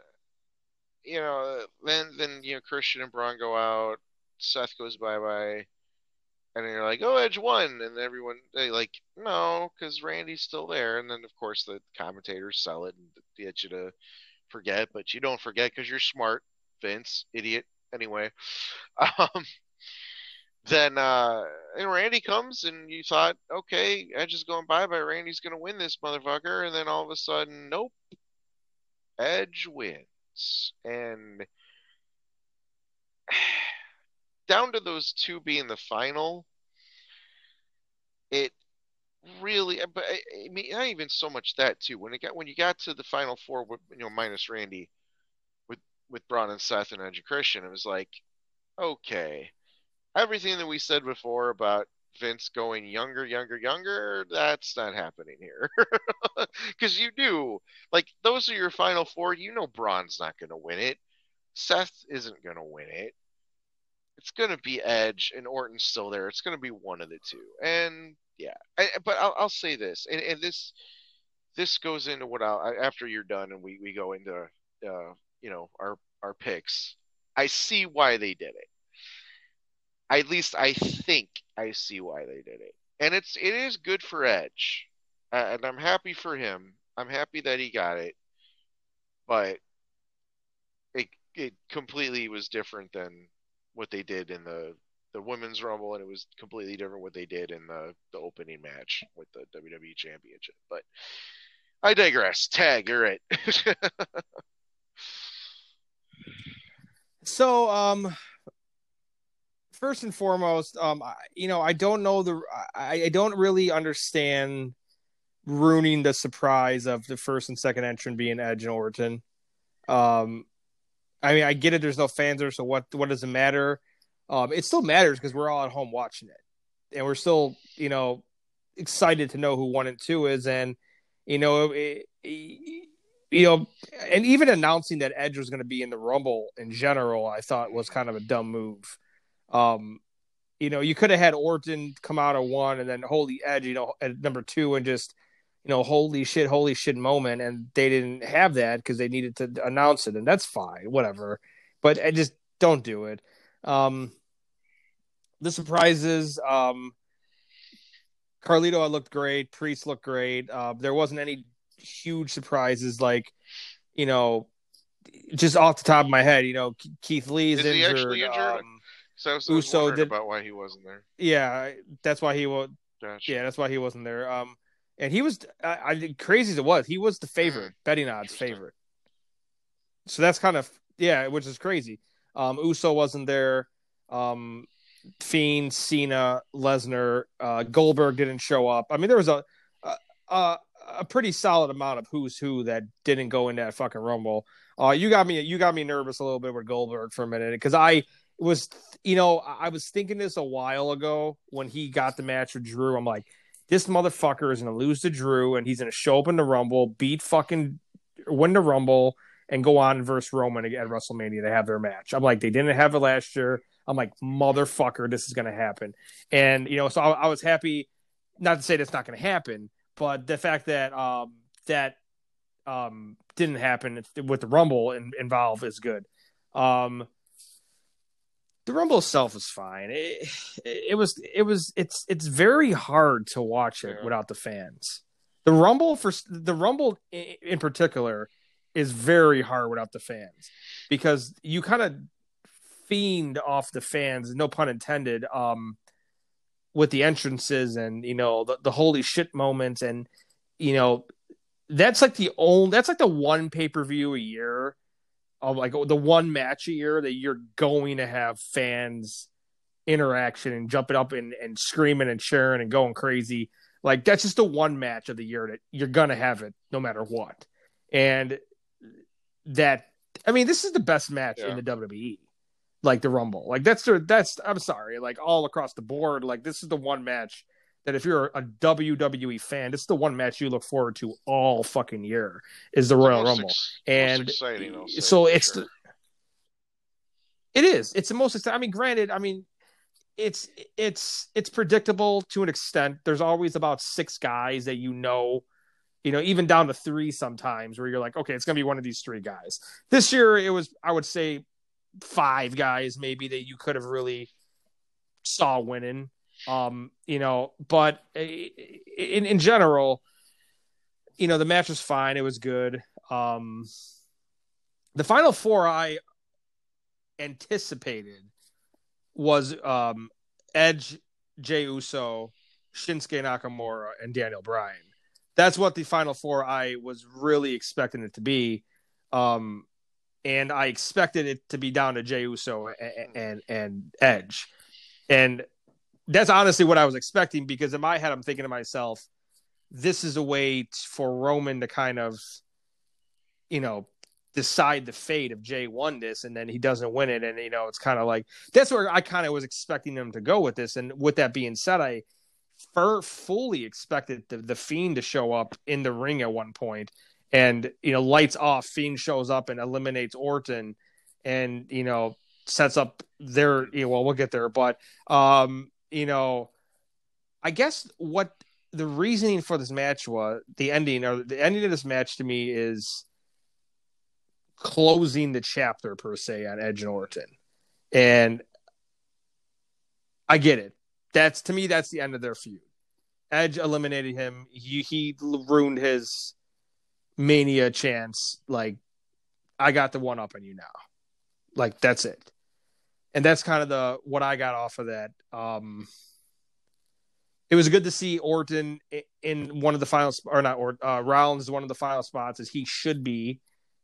you know then then you know christian and braun go out seth goes bye-bye and you're like oh edge won and everyone they like no because randy's still there and then of course the commentators sell it and get you to forget but you don't forget because you're smart vince idiot anyway. Um, then uh, and Randy comes, and you thought, okay, Edge is going bye bye. Randy's to win this motherfucker, and then all of a sudden, nope, Edge wins, and down to those two being the final, it really, uh, but uh, I, mean, not even so much that too. When it got when you got to the final four, with you know, minus Randy, with with Braun and Seth and Edge Christian, it was like, okay, everything that we said before about Vince going younger, younger, younger, that's not happening here. Because you do. Like, those are your final four. You know Braun's not going to win it. Seth isn't going to win it. It's going to be Edge and Orton's still there. It's going to be one of the two. And yeah, I, but I'll, I'll, say this, and, and, this this goes into what I'll after you're done and we, we go into uh, you know our our picks, I see why they did it. At least I think I see why they did it, and it's it is good for Edge, uh, and I'm happy for him. I'm happy that he got it, but it it completely was different than what they did in the the women's rumble, and it was completely different what they did in the the opening match with the WWE Championship. But I digress. Tag, you're it. So, um, first and foremost, um, you know, I don't know the, I, I don't really understand ruining the surprise of the first and second entrant being Edge and Orton. Um, I mean, I get it. There's no fans there, so what? What does it matter? Um, it still matters because we're all at home watching it, and we're still, you know, excited to know who one and two is, and you know, it, it, you know, and even announcing that Edge was going to be in the Rumble in general, I thought was kind of a dumb move. Um, you know, you could have had Orton come out of one and then holy Edge, you know, at number two and just, you know, holy shit, holy shit moment. And they didn't have that because they needed to announce it. And that's fine, whatever. But I just don't do it. Um, the surprises, um, Carlito I looked great. Priest looked great. Uh, there wasn't any huge surprises like, you know, just off the top of my head, you know, Keith Lee's is injured. Injured? Um, so I was Uso did about why he wasn't there. Yeah, that's why he was. Gotcha. Yeah, that's why he wasn't there. Um, and he was I, I crazy as it was, he was the favorite, mm, betting odds favorite. So that's kind of yeah, which is crazy. Um, Uso wasn't there. Um, Fiend, Cena, Lesnar, uh, Goldberg didn't show up. I mean, there was a, a, a a pretty solid amount of who's who that didn't go in that fucking rumble. Uh, you got me you got me nervous a little bit with Goldberg for a minute because I was you know I was thinking this a while ago when he got the match with Drew. I'm like, this motherfucker is gonna lose to Drew, and he's gonna show up in the Rumble, beat fucking win the Rumble, and go on versus Roman at WrestleMania to have their match. I'm like, they didn't have it last year. I'm like, motherfucker, this is gonna happen. And you know, so I, I was happy. Not to say that's not gonna happen, but the fact that um that um didn't happen with the Rumble in, involved is good. Um the rumble itself is fine. It, it, was it was it's it's very hard to watch it yeah. without the fans. The rumble for the rumble in particular is very hard without the fans because you kind of fiend off the fans, no pun intended, um, with the entrances and you know the, the holy shit moments and you know that's like the only that's like the one pay per view a year of like the one match a year that you're going to have fans interaction and jumping up and, and screaming and cheering and going crazy. Like that's just the one match of the year that you're gonna have it no matter what. And that I mean, this is the best match yeah. in the WWE. Like the Rumble. Like that's that's I'm sorry, like all across the board, like this is the one match that if you're a WWE fan, it's the one match you look forward to all fucking year is the Royal Rumble, ex- and exciting, so it's sure. the, it is it's the most exciting. I mean, granted, I mean it's it's it's predictable to an extent. There's always about six guys that you know, you know, even down to three sometimes where you're like, okay, it's gonna be one of these three guys. This year it was, I would say, five guys maybe that you could have really saw winning. Um, you know, but in in general, you know, the match was fine. It was good. Um, the final four I anticipated was um, Edge, Jey Uso, Shinsuke Nakamura, and Daniel Bryan. That's what the final four I was really expecting it to be. Um, and I expected it to be down to Jey Uso and, and, and Edge. And that's honestly what I was expecting because in my head, I'm thinking to myself, this is a way for Roman to kind of, you know, decide the fate of Jey won this and then he doesn't win it. And, you know, it's kind of like that's where I kind of was expecting them to go with this. And with that being said, I for, fully expected the, the Fiend to show up in the ring at one point and, you know, lights off. Fiend shows up and eliminates Orton and, you know, sets up their, you know, well, we'll get there. But, um, you know, I guess what the reasoning for this match was the ending or the ending of this match to me is closing the chapter per se on Edge and Orton. And I get it. That's to me that's the end of their feud. Edge eliminated him. He he ruined his mania chance. Like I got the one up on you now. Like that's it and that's kind of the what I got off of that. Um, it was good to see Orton in one of the final or not or uh, Rollins one of the final spots as he should be.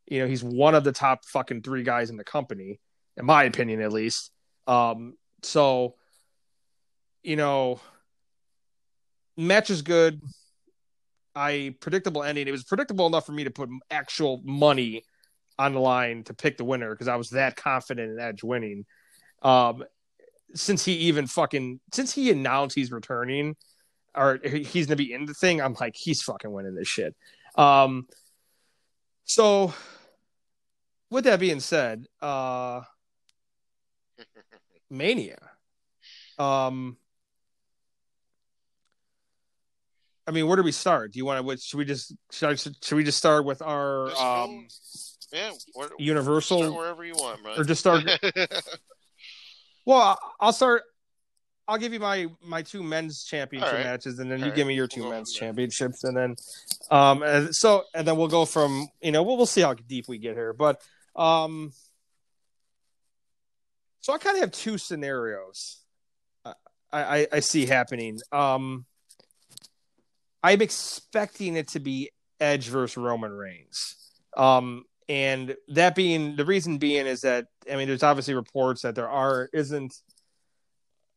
You know, he's one of the top fucking three guys in the company, in my opinion, at least. Um, so, you know, match is good. I predictable ending. It was predictable enough for me to put actual money on the line to pick the winner because I was that confident in Edge winning. Um, since he even fucking since he announced he's returning or he's gonna be in the thing, I'm like, he's fucking winning this shit. Um, so with that being said, uh, Mania. Um, I mean, where do we start? Do you want to? Should we just should, should we just start with our um, yeah, where, Universal wherever you want, or just start? Well, I'll start. I'll give you my my two men's championship right. matches, and then All you right. give me your 2 we'll men's championships, and then um, and so and then we'll go from you know we'll we'll see how deep we get here, but um, so I kind of have two scenarios I, I I see happening. Um, I'm expecting it to be Edge versus Roman Reigns. Um, and that being the reason being is that I mean, there's obviously reports that there are isn't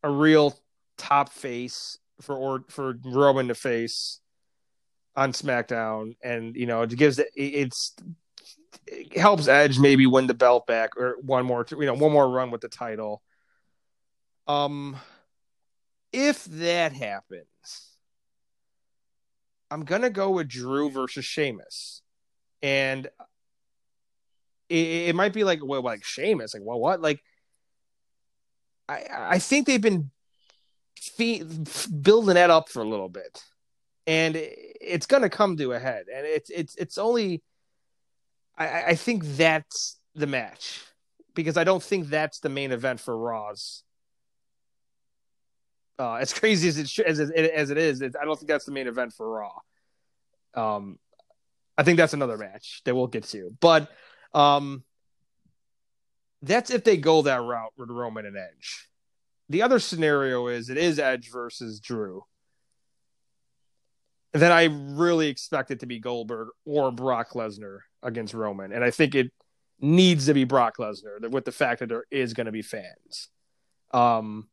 a real top face for or for Roman to face on SmackDown, and you know it gives it, it's it helps Edge maybe win the belt back or one more you know one more run with the title. Um, if that happens, I'm gonna go with Drew versus Sheamus, and it, it might be like well, like Sheamus, like well, what? Like, I I think they've been fe- building that up for a little bit, and it's gonna come to a head, and it's it's it's only. I, I think that's the match because I don't think that's the main event for Raw's. Uh, as crazy as it sh- as it, as it is, I don't think that's the main event for Raw. Um, I think that's another match that we'll get to, but um, that's if they go that route with Roman and Edge. The other scenario is it is Edge versus Drew. Then I really expect it to be Goldberg or Brock Lesnar against Roman, and I think it needs to be Brock Lesnar with the fact that there is going to be fans. Um,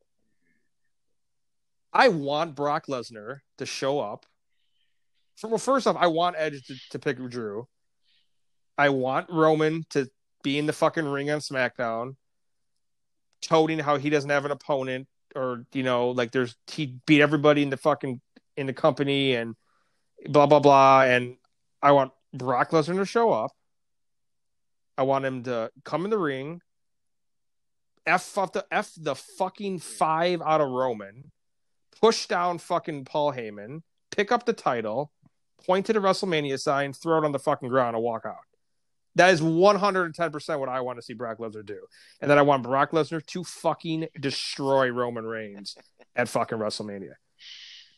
I want Brock Lesnar to show up. Well, first off, I want Edge to, to pick Drew. I want Roman to be in the fucking ring on SmackDown, toting how he doesn't have an opponent, or you know, like there's he beat everybody in the fucking in the company and blah blah blah. And I want Brock Lesnar to show up. I want him to come in the ring, f up the f the fucking five out of Roman, push down fucking Paul Heyman, pick up the title, point to the WrestleMania sign, throw it on the fucking ground, and walk out. That is 110% what I want to see Brock Lesnar do. And then I want Brock Lesnar to fucking destroy Roman Reigns at fucking WrestleMania.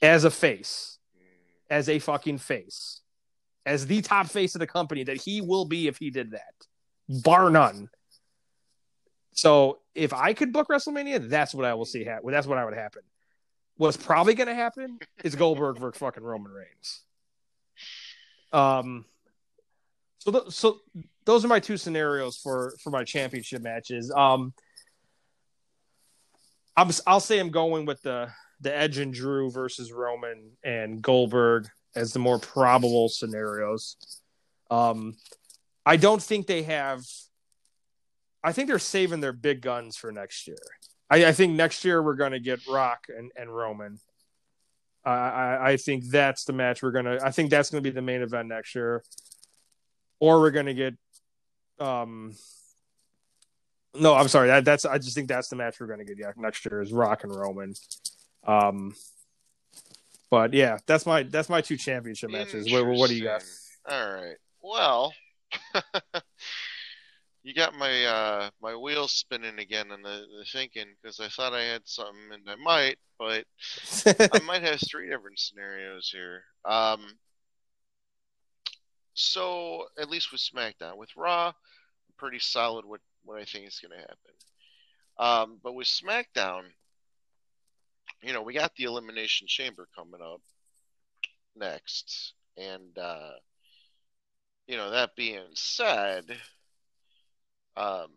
As a face. As a fucking face. As the top face of the company that he will be if he did that. Bar none. So if I could book WrestleMania, that's what I will see happen. That's what I would happen. What's probably going to happen is Goldberg versus fucking Roman Reigns. Um, so, th- so those are my two scenarios for for my championship matches. Um, I'm, I'll say I'm going with the the Edge and Drew versus Roman and Goldberg as the more probable scenarios. Um, I don't think they have. I think they're saving their big guns for next year. I, I think next year we're going to get Rock and, and Roman. I, I, I think that's the match we're gonna. I think that's going to be the main event next year or we're gonna get um no i'm sorry that, that's i just think that's the match we're gonna get yeah next year is rock and roman. Um but yeah that's my that's my two championship matches. What, what do you got? All right. Well you got my uh my wheels spinning again on the, the thinking because i thought i had something and i might but i might have three different scenarios here. Um so at least with SmackDown, with Raw, pretty solid what what I think is going to happen. Um, but with SmackDown, you know, we got the Elimination Chamber coming up next, and uh, you know that being said, um,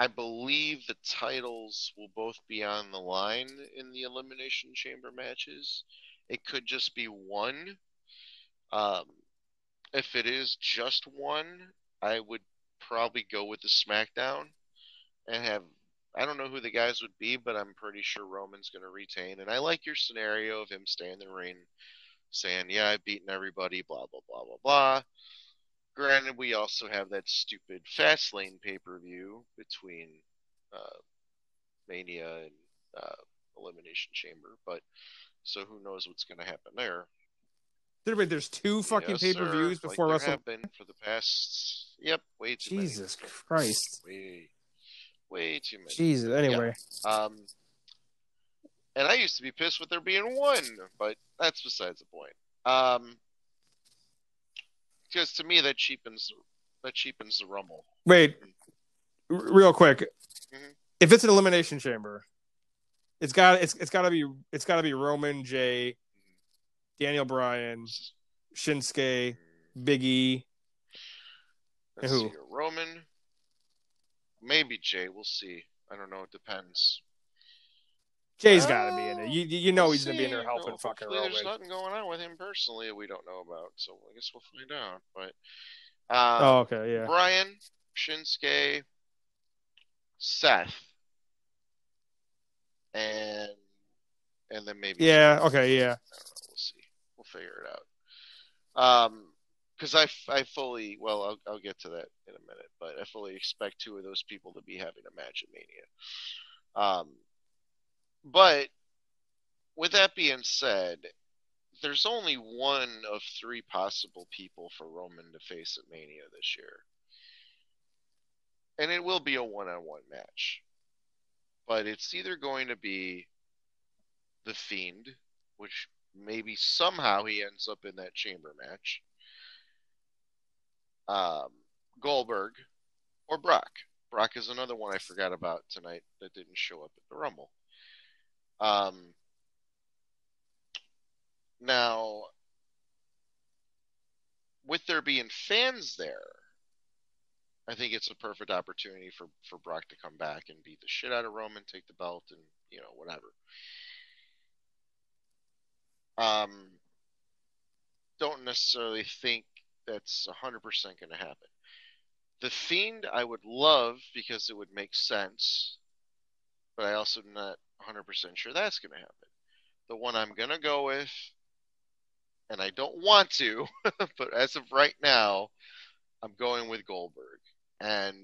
I believe the titles will both be on the line in the Elimination Chamber matches. It could just be one. Um, if it is just one, I would probably go with the SmackDown and have I don't know who the guys would be, but I'm pretty sure Roman's going to retain. And I like your scenario of him staying in the ring, saying, "Yeah, I've beaten everybody." Blah blah blah blah blah. Granted, we also have that stupid Fastlane pay per view between uh, Mania and uh, Elimination Chamber, but so who knows what's going to happen there? Wait, there's two fucking yes, pay per views before like Wrestle. Have been for the past. Yep, way too Jesus many. Christ. Way, way too many. Jesus. Anyway. Yeah. Um, and I used to be pissed with there being one, but that's besides the point. Um, because to me that cheapens that cheapens the Rumble. Wait, r- real quick. Mm-hmm. If it's an elimination chamber, it's got it's it's got to be it's got to be Roman J Daniel Bryan, Shinsuke, Biggie. Let's who? See Roman, maybe Jay. We'll see. I don't know. It depends. Jay's uh, got to be in it. You you know we'll he's gonna be in there helping no, fucking Roman. There's nothing going on with him personally we don't know about, so I guess we'll find out. But uh, oh, okay, yeah. Bryan, Shinsuke, Seth. and and then maybe Yeah. Okay. Yeah. Figure it out. Um, because I, I fully well I'll, I'll get to that in a minute, but I fully expect two of those people to be having a match at Mania. Um, but with that being said, there's only one of three possible people for Roman to face at Mania this year, and it will be a one-on-one match. But it's either going to be the Fiend, which maybe somehow he ends up in that chamber match um, Goldberg, or Brock. Brock is another one I forgot about tonight that didn't show up at the Rumble. Um, now, with there being fans there, I think it's a perfect opportunity for, for Brock to come back and beat the shit out of Roman, take the belt, and you know whatever. Um, don't necessarily think that's 100% going to happen. The Fiend, I would love because it would make sense, but I also am not 100% sure that's going to happen. The one I'm going to go with, and I don't want to, but as of right now, I'm going with Goldberg. And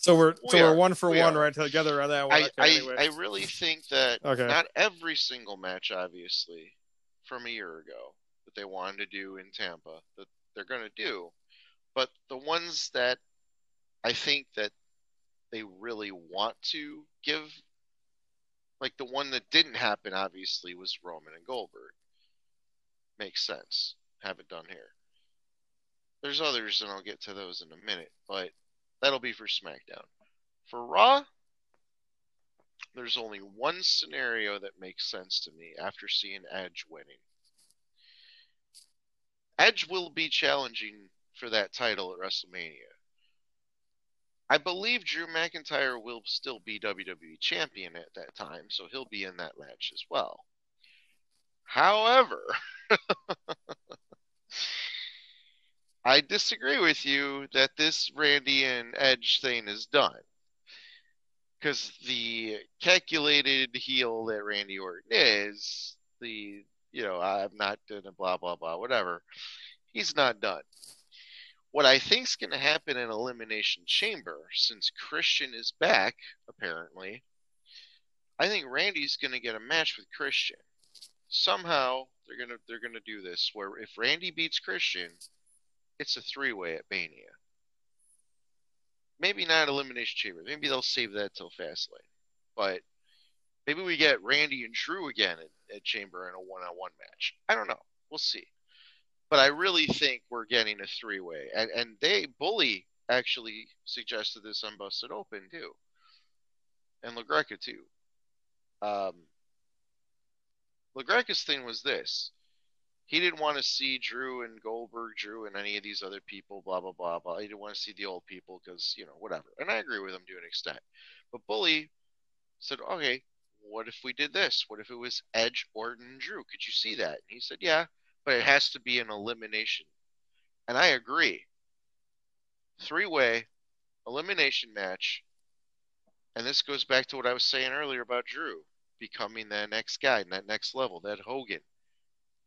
So we're so We we're are. one for We one are. right together on that one. I, Okay, I, anyway. I really think that Okay. not every single match, obviously, from a year ago that they wanted to do in Tampa that they're going to do, but the ones that I think that they really want to give, like the one that didn't happen, obviously, was Roman and Goldberg. Makes sense. Have it done here. There's others, and I'll get to those in a minute, but that'll be for SmackDown. For Raw, there's only one scenario that makes sense to me after seeing Edge winning. Edge will be challenging for that title at WrestleMania. I believe Drew McIntyre will still be WWE champion at that time, so he'll be in that match as well. However, I disagree with you that this Randy and Edge thing is done. Because the calculated heel that Randy Orton is, the, you know, I'm not doing a blah, blah, blah, whatever, he's not done. What I think's going to happen in Elimination Chamber, since Christian is back, apparently, I think Randy's going to get a match with Christian. Somehow they're gonna they're gonna do this where if Randy beats Christian, it's a three way at Mania. Maybe not Elimination Chamber. Maybe they'll save that till Fastlane. But maybe we get Randy and Drew again at, at Chamber in a one on one match. I don't know. We'll see. But I really think we're getting a three way. And and they Bully actually suggested this on Busted Open too. And LaGreca too. Um LaGreca's thing was this. He didn't want to see Drew and Goldberg, Drew and any of these other people, blah blah blah blah. He didn't want to see the old people because you know whatever. And I agree with him to an extent. But Bully said, okay, what if we did this? What if it was Edge, Orton, and Drew? Could you see that? And he said, yeah, but it has to be an elimination. And I agree. Three way elimination match. And this goes back to what I was saying earlier about Drew becoming that next guy, that next level, that Hogan.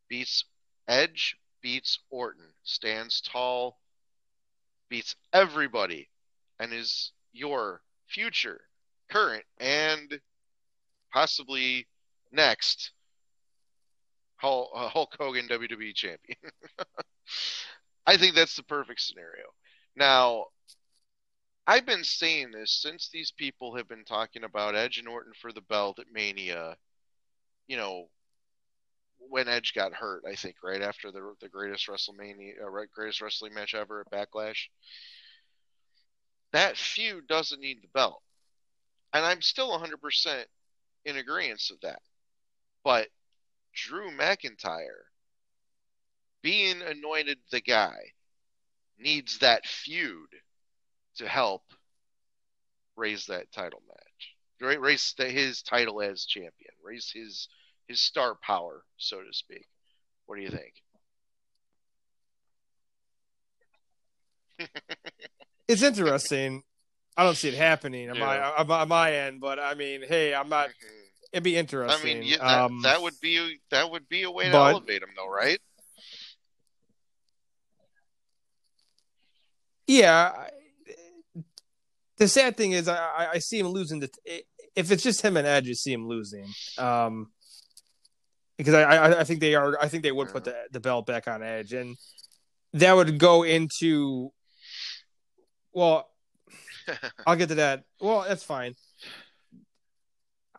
Beats Edge, beats Orton, stands tall, beats everybody, and is your future, current, and possibly next Hulk, uh, Hulk Hogan WWE champion. I think that's the perfect scenario. Now, I've been saying this since these people have been talking about Edge and Orton for the belt at Mania. You know, when Edge got hurt, I think right after the the greatest WrestleMania, uh, greatest wrestling match ever at Backlash. That feud doesn't need the belt, and I'm still 100% in agreement of that. But Drew McIntyre being anointed the guy needs that feud to help raise that title match, raise his title as champion, raise his his star power, so to speak. What do you think? it's interesting. I don't see it happening on my Yeah. on my- on my end, but I mean, hey, I'm not. Mhm. It'd be interesting. I mean, yeah, that, um, that would be that would be a way to but- elevate him, though, right? yeah. I- The sad thing is, I, I- I see him losing. The, if it's just him and Edge, you see him losing. Um, because I, I, I think they are. I think they would put the the belt back on Edge, and that would go into. Well, I'll get to that. Well, that's fine.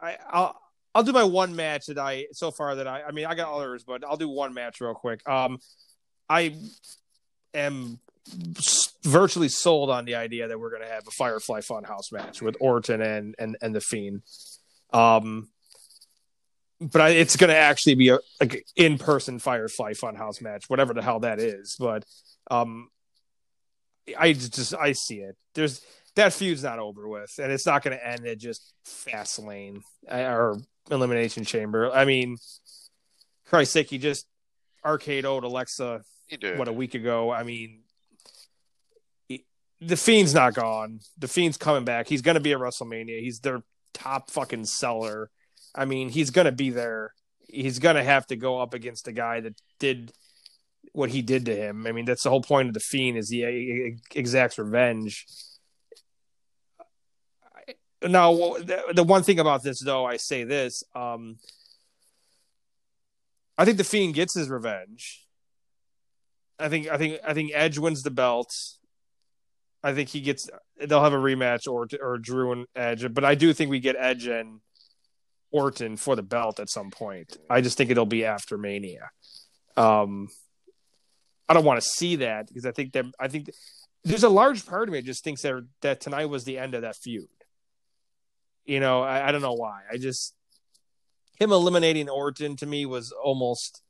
I I'll I'll do my one match that I so far that I I mean I got others, but I'll do one match real quick. Um, I am virtually sold on the idea that we're gonna have a Firefly Funhouse match with Orton and and and the Fiend. Um, but I, it's gonna actually be a like in person Firefly Funhouse match, whatever the hell that is. But um, I just I see it. There's that feud's not over with, and it's not going to end at just fast lane uh, or elimination chamber. I mean, Christ's sake, he just arcade owed Alexa what a week ago. I mean, he- the Fiend's not gone. The Fiend's coming back. He's going to be at WrestleMania. He's their top fucking seller. I mean, he's going to be there. He's going to have to go up against the guy that did what he did to him. I mean, that's the whole point of the Fiend is he exacts revenge. Now, the, the one thing about this, though, I say this: um, I think the Fiend gets his revenge. I think I think I think Edge wins the belt. I think he gets they'll have a rematch or or Drew and Edge, but I do think we get Edge and Orton for the belt at some point. I just think it'll be after Mania. Um I don't want to see that because I think that I think there's a large part of me that just thinks that that tonight was the end of that feud. You know, I, I don't know why. I just him eliminating Orton to me was almost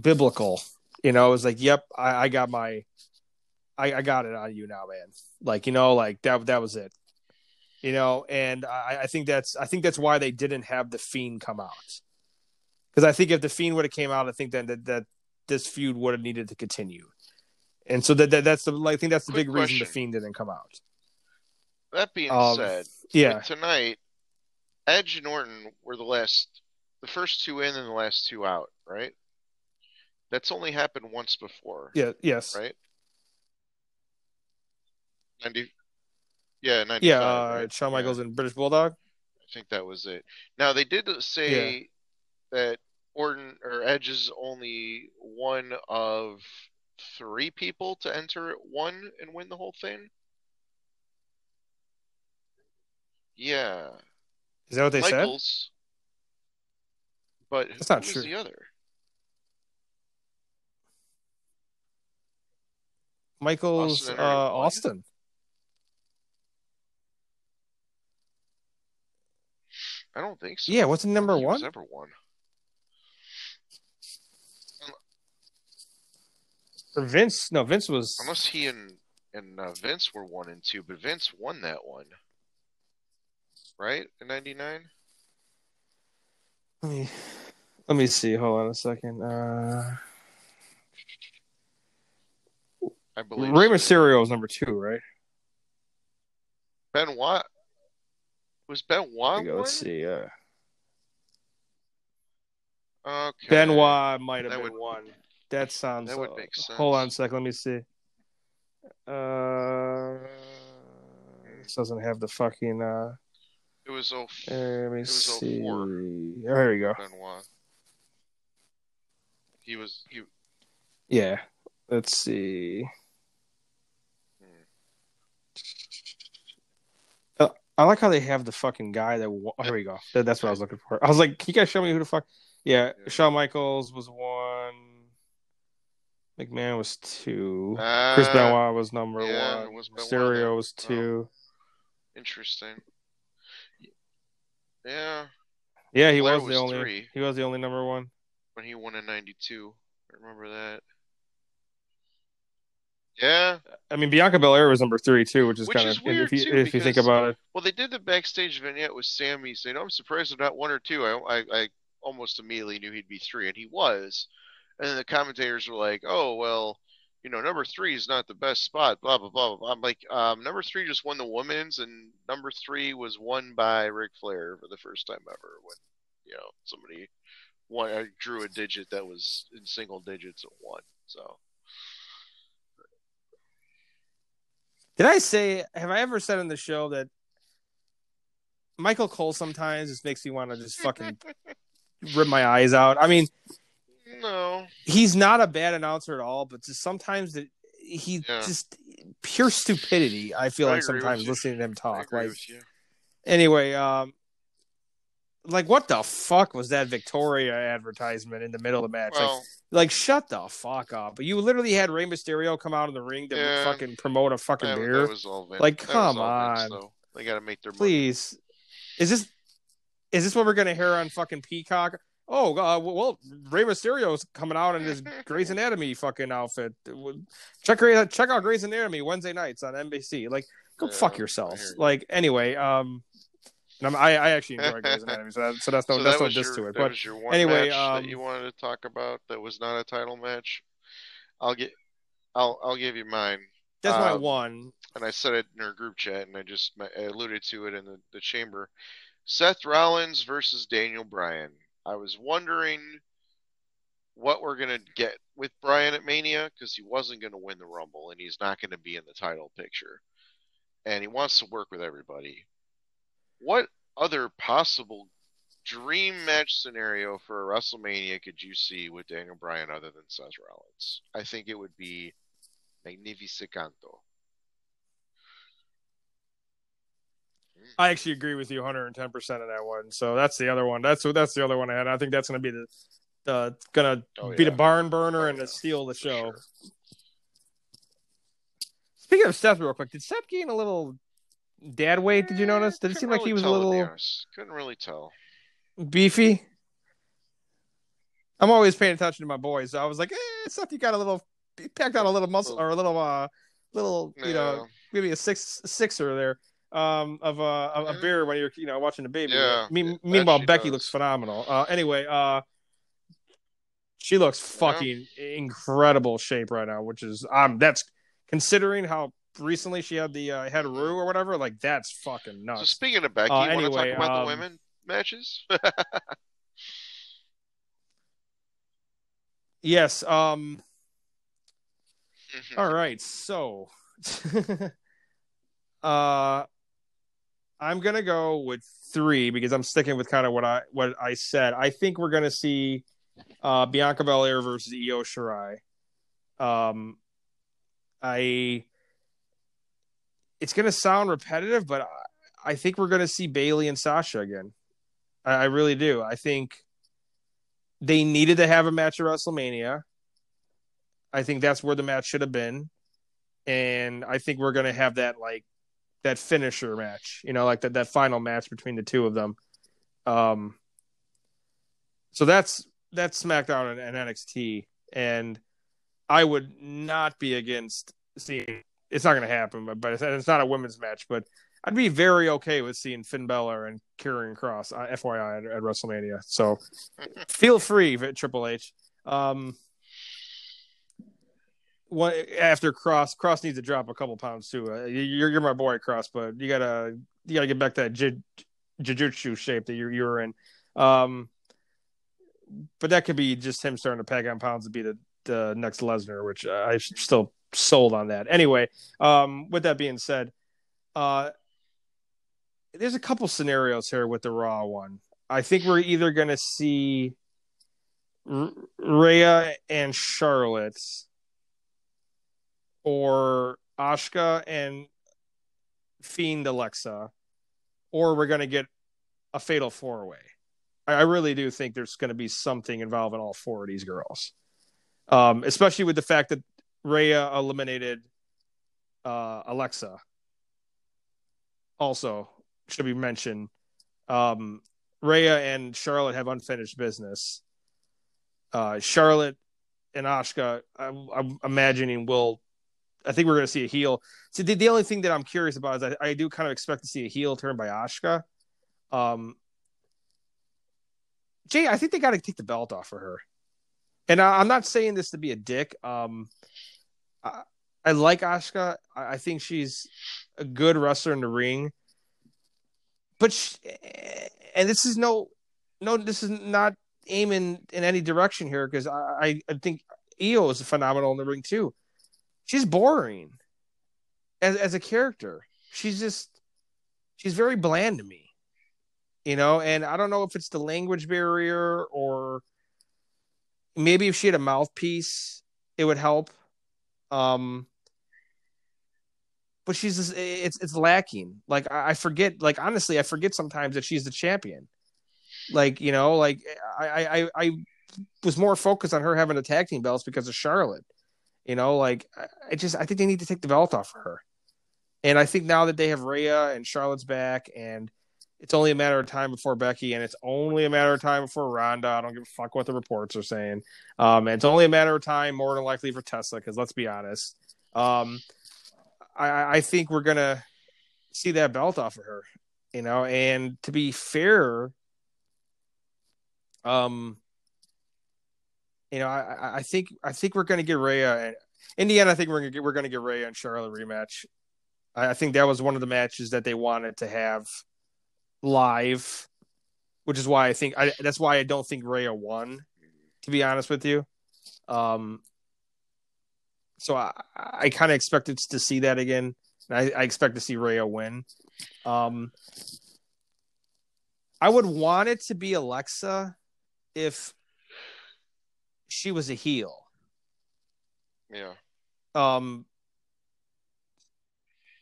biblical. You know, it was like, yep, I, I got my, I, I got it on you now, man. Like, you know, like that that was it. You know, and I, I think that's I think that's why they didn't have the fiend come out. Because I think if the fiend would have came out, I think that that, that this feud would have needed to continue. And so that, that that's the I think that's the Quick big reason the question. fiend didn't come out. That being Um, said, Yeah. tonight, Edge and Orton were the last, the first two in and the last two out, right? That's only happened once before, Yeah, yes. right? Ninety, yeah. Yeah, uh, right? Shawn Yeah. Michaels and British Bulldog. I think that was it. Now they did say that Orton or Edge is only one of three people to enter one and win the whole thing. Yeah, Is that what they said? But That's not true. the other? Michaels Austin uh. Austin. I don't think so. Yeah, what's the number think he was one? number one. Or Vince? No, Vince was. Unless he and and uh, Vince were one and two, but Vince won that one, right? In '99. Let me let me see. Hold on a second. Uh, I believe. Rey so. Mysterio is number two, right? Benoit. Was Here Benoit go. Let's see. Uh, Okay. Benoit might have That been would- one. That sounds. that would uh, make sense. Hold on a second. Let me see. Uh, this doesn't have the fucking. Uh, It was oh uh, let me was see. 04. Oh, here we go. Benoit. He was he. Yeah. Let's see. Uh, I like how they have the fucking guy that. wa- Oh, here we go. That, that's what I was looking for. I was like, can you guys show me who the fuck? Yeah. Shawn Michaels was one. McMahon was two. Uh, Chris Benoit was number yeah, one. it was there. was two. Interesting. Yeah, yeah, he Flair was, was the only. three. He was the only number one. when he won in '92. I remember that. Yeah. I mean, Bianca Belair was number three too, which is Which kind is of weird, if you too, if you think about it. Well, they did the backstage vignette with Sammy saying, "I'm surprised they're not one or two. I, I, I almost immediately knew he'd be three, and he was. And then the commentators were like, "Oh well, you know, number three is not the best spot, blah, blah, blah, blah. I'm like, um, number three just won the women's, and number three was won by Ric Flair for the first time ever when, you know, somebody won, drew a digit that was in single digits and one. So. Did I say, have I ever said on the show that Michael Cole sometimes just makes me want to just fucking rip my eyes out? I mean, no, he's not a bad announcer at all, but just sometimes that he Yeah. just pure stupidity. I feel I like sometimes listening to him talk. Like anyway, um, like what the fuck was that Victoria advertisement in the middle of the match? like, Well, like shut the fuck up! You literally had Rey Mysterio come out in the ring to Yeah. fucking promote a fucking that, beer. that Like, come Vince, on. though. They got to make their money. Please, is this is this what we're gonna hear on fucking Peacock? Oh, uh, well, Rey Mysterio's coming out in his Grey's Anatomy fucking outfit. Check check out Grey's Anatomy Wednesday nights on NBC. Like, go Yeah, fuck yourselves. you. Like, anyway, um, and I I actually enjoy Grey's Anatomy, so, that, so that's no so that's that no diss to it. But was your one anyway, match um, that you wanted to talk about that was not a title match. I'll get, I'll I'll give you mine, that's my um, one. and I said it in our group chat, and I just I alluded to it in the, the chamber. Seth Rollins versus Daniel Bryan. I was wondering what we're gonna get with Bryan at Mania because he wasn't gonna win the Rumble, and he's not gonna be in the title picture, and he wants to work with everybody. What other possible dream match scenario for a WrestleMania could you see with Daniel Bryan other than Seth Rollins? I think it would be Magnificanto. I actually agree with you 110 percent on that one. So that's the other one. That's that's the other one I had. I think that's going to be the the gonna Oh, be yeah. the barn burner Oh, and yeah, the steal the show. sure. Speaking of Seth, real quick, did Seth gain a little dad weight? Did you notice? Did it seem like he was a tell, to be little. Couldn't really tell. beefy? I'm always paying attention to my boys. So I was like, eh, Seth, you got a little, packed out a little muscle or a little, uh, little, you know, maybe a six sixer there um of uh of a Mhm. beer when you're you know watching the baby Yeah, Me- meanwhile becky does. looks phenomenal uh anyway uh she looks fucking incredible shape right now which is um that's considering how recently she had the uh, head rue or whatever like that's fucking nuts. So speaking of Becky, Uh, you want to talk about um, the women matches? yes um all right so uh i'm gonna go with three because i'm sticking with kind of what i what i said i think we're gonna see uh bianca belair versus io shirai um i it's gonna sound repetitive but i, I think we're gonna see bayley and sasha again I, I really do i think they needed to have a match at wrestlemania i think that's where the match should have been and I think we're gonna have that like that finisher match, you know, like that that final match between the two of them. Um, so that's that's SmackDown and, and NXT, and I would not be against seeing. It's not gonna happen, but but it's, it's not a women's match, but I'd be very okay with seeing Finn Balor and Karrion Kross, uh, FYI, at, at WrestleMania. So feel free, Triple H. Um, one after Kross, Kross needs to drop a couple pounds too. Uh, you're you're my boy, Kross, but you gotta you gotta get back that jiu-jitsu shape that you're you're in. Um, but that could be just him starting to pack on pounds to be the, the next Lesnar, which uh, I still sold on that. Anyway, um, with that being said, uh, there's a couple scenarios here with the Raw one. I think we're either going to see R- Rhea and Charlotte or Asuka and Fiend Alexa, or we're going to get a fatal four way. I, I really do think there's going to be something involving all four of these girls, um, especially with the fact that Rhea eliminated uh, Alexa. Also, should be mentioned. Um, Rhea and Charlotte have unfinished business. Uh, Charlotte and Asuka, I'm, I'm imagining will. I think we're going to see a heel. So the, the only thing that I'm curious about is I, I do kind of expect to see a heel turn by Asuka. Um, Jay, I think they got to take the belt off of her. And I, I'm not saying this to be a dick. Um, I, I like Asuka. I, I think she's a good wrestler in the ring. But she, and this is no no this is not aiming in any direction here because I, I think Io is phenomenal in the ring too. She's boring as as a character. She's just she's very bland to me. You know, and I don't know if it's the language barrier or maybe if she had a mouthpiece, it would help. Um, but she's just, it's it's lacking. Like I, forget. Like honestly, I forget sometimes that she's the champion. Like you know, like I I I was more focused on her having the tag team belts because of Charlotte. You know, like I just I think they need to take the belt off of her. And I think now that they have Rhea and Charlotte's back, and it's only a matter of time before Becky, and it's only a matter of time before Ronda. I don't give a fuck what the reports are saying. Um, it's only a matter of time, more than likely, for Tesla, because let's be honest. Um, I, I think we're gonna see that belt off of her, you know. And to be fair, um, you know, I, I think I think we're gonna get Rhea. In the end, I think we're gonna get we're gonna get Rhea and Charlotte rematch. I, I think that was one of the matches that they wanted to have live, which is why I think I that's why I don't think Rhea won. To be honest with you, um, so I, I kind of expected to see that again. I, I expect to see Rhea win. Um, I would want it to be Alexa if she was a heel. Yeah. Um,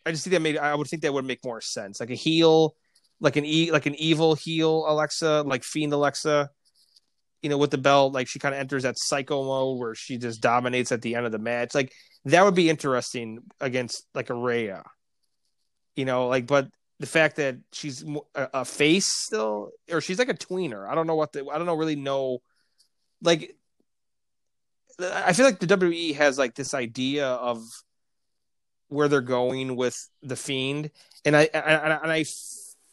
I just think that made. I would think that would make more sense. Like a heel, like an e, like an evil heel Alexa, like Fiend Alexa you know, with the belt, like she kind of enters that psycho mode where she just dominates at the end of the match. Like that would be interesting against like a Rhea, you know, like, but the fact that she's a, a, face still, or she's like a tweener. I don't know what the, I don't know really know. Like, I feel like the WWE has like this idea of where they're going with the Fiend, and I and I, and I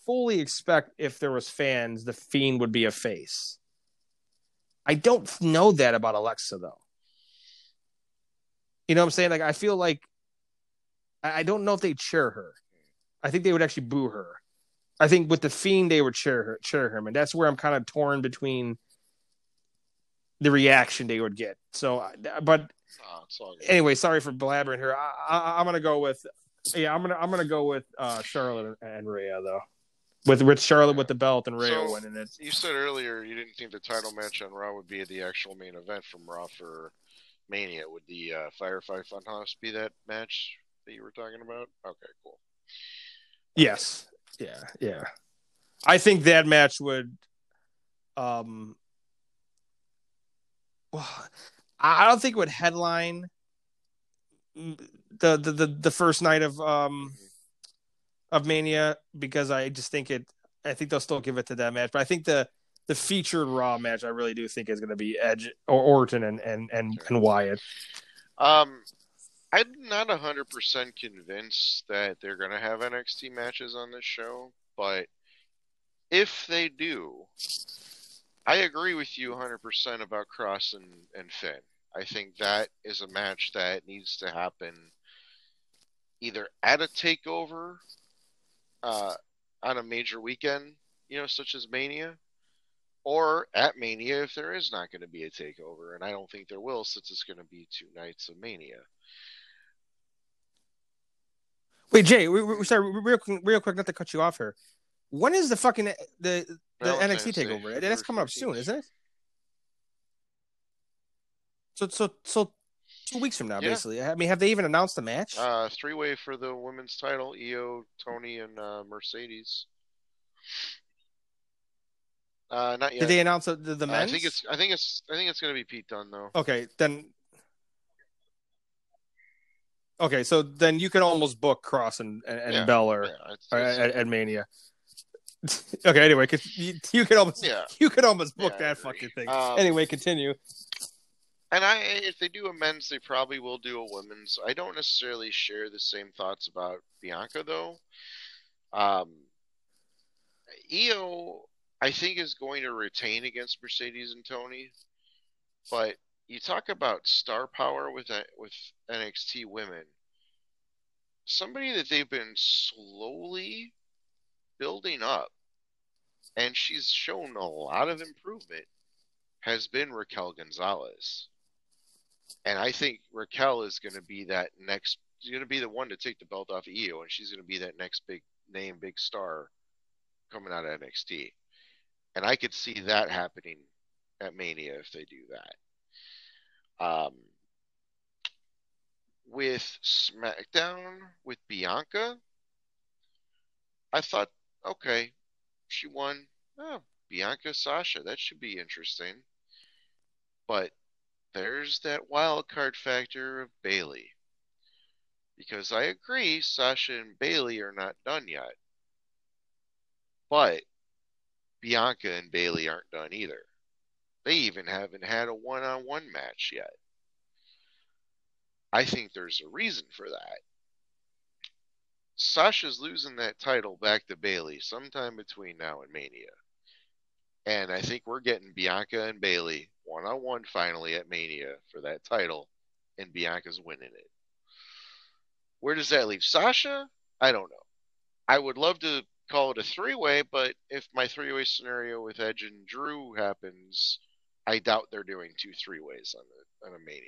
fully expect if there was fans, the Fiend would be a face I don't know that about Alexa though. You know what I'm saying? Like I feel like I, don't know if they cheer her. I think they would actually boo her. I think with the fiend they would cheer her, cheer him, and that's where I'm kind of torn between the reaction they would get. So, but oh, anyway, sorry for blabbering here. I, am gonna go with yeah, I'm gonna I'm gonna go with uh, Charlotte and Rhea though with with Charlotte with the belt and Rhea so, winning it. You said earlier you didn't think the title match on Raw would be the actual main event from Raw for Mania. Would the uh, Firefly Funhouse be that match that you were talking about? Okay, cool. Yes. Yeah. Yeah. I think that match would. Um. Well, I don't think it would headline the the the, the first night of um mm-hmm of Mania because I just think it. I think they'll still give it to that match, but I think the the featured Raw match I really do think is going to be Edge or Orton and and and, and Wyatt. Um, I'm not hundred percent convinced that they're going to have NXT matches on this show, but if they do, I agree with you 100% about Kross and, and Finn. I think that is a match that needs to happen either at a takeover uh, on a major weekend, you know, such as Mania, or at Mania if there is not going to be a takeover, and I don't think there will since it's going to be two nights of Mania. Wait, Jay, we, we, sorry, real real quick, not to cut you off here. When is the fucking the the NXT takeover? That's coming up soon, isn't it? So so so two weeks from now, yeah. basically. I mean, have they even announced the match? Uh, three way for the women's title: Io, Toni, and uh, Mercedes. Uh, not yet. Did they announce the the, men's? Uh, I think it's. I think it's. I think it's going to be Pete Dunne though. Okay, then. Okay, so then you can almost book Kross and and, and yeah, Balor yeah, it's, at, at, Mania. okay, anyway, you, you could almost yeah. you could almost book that fucking thing. Um, anyway, continue. And I, if they do a men's, they probably will do a women's. I don't necessarily share the same thoughts about Bianca though. Um, Io, I think, is going to retain against Mercedes and Toni, but you talk about star power with with NXT women. Somebody that they've been slowly building up, and she's shown a lot of improvement, has been Raquel Gonzalez. And I think Raquel is going to be that next. She's going to be the one to take the belt off of Io, and she's going to be that next big name, big star coming out of NXT. And I could see that happening at Mania if they do that. Um, with SmackDown with Bianca, I thought, okay, she won. Oh, Bianca Sasha, that should be interesting. But there's that wild card factor of Bayley. Because I agree, Sasha and Bayley are not done yet. But Bianca and Bayley aren't done either. They even haven't had a one on one match yet. I think there's a reason for that. Sasha's losing that title back to Bayley sometime between now and Mania. And I think we're getting Bianca and Bayley one on one finally at Mania for that title, and Bianca's winning it. Where does that leave Sasha? I don't know. I would love to call it a three way, but if my three way scenario with Edge and Drew happens, I doubt they're doing two three ways on a, on a Mania.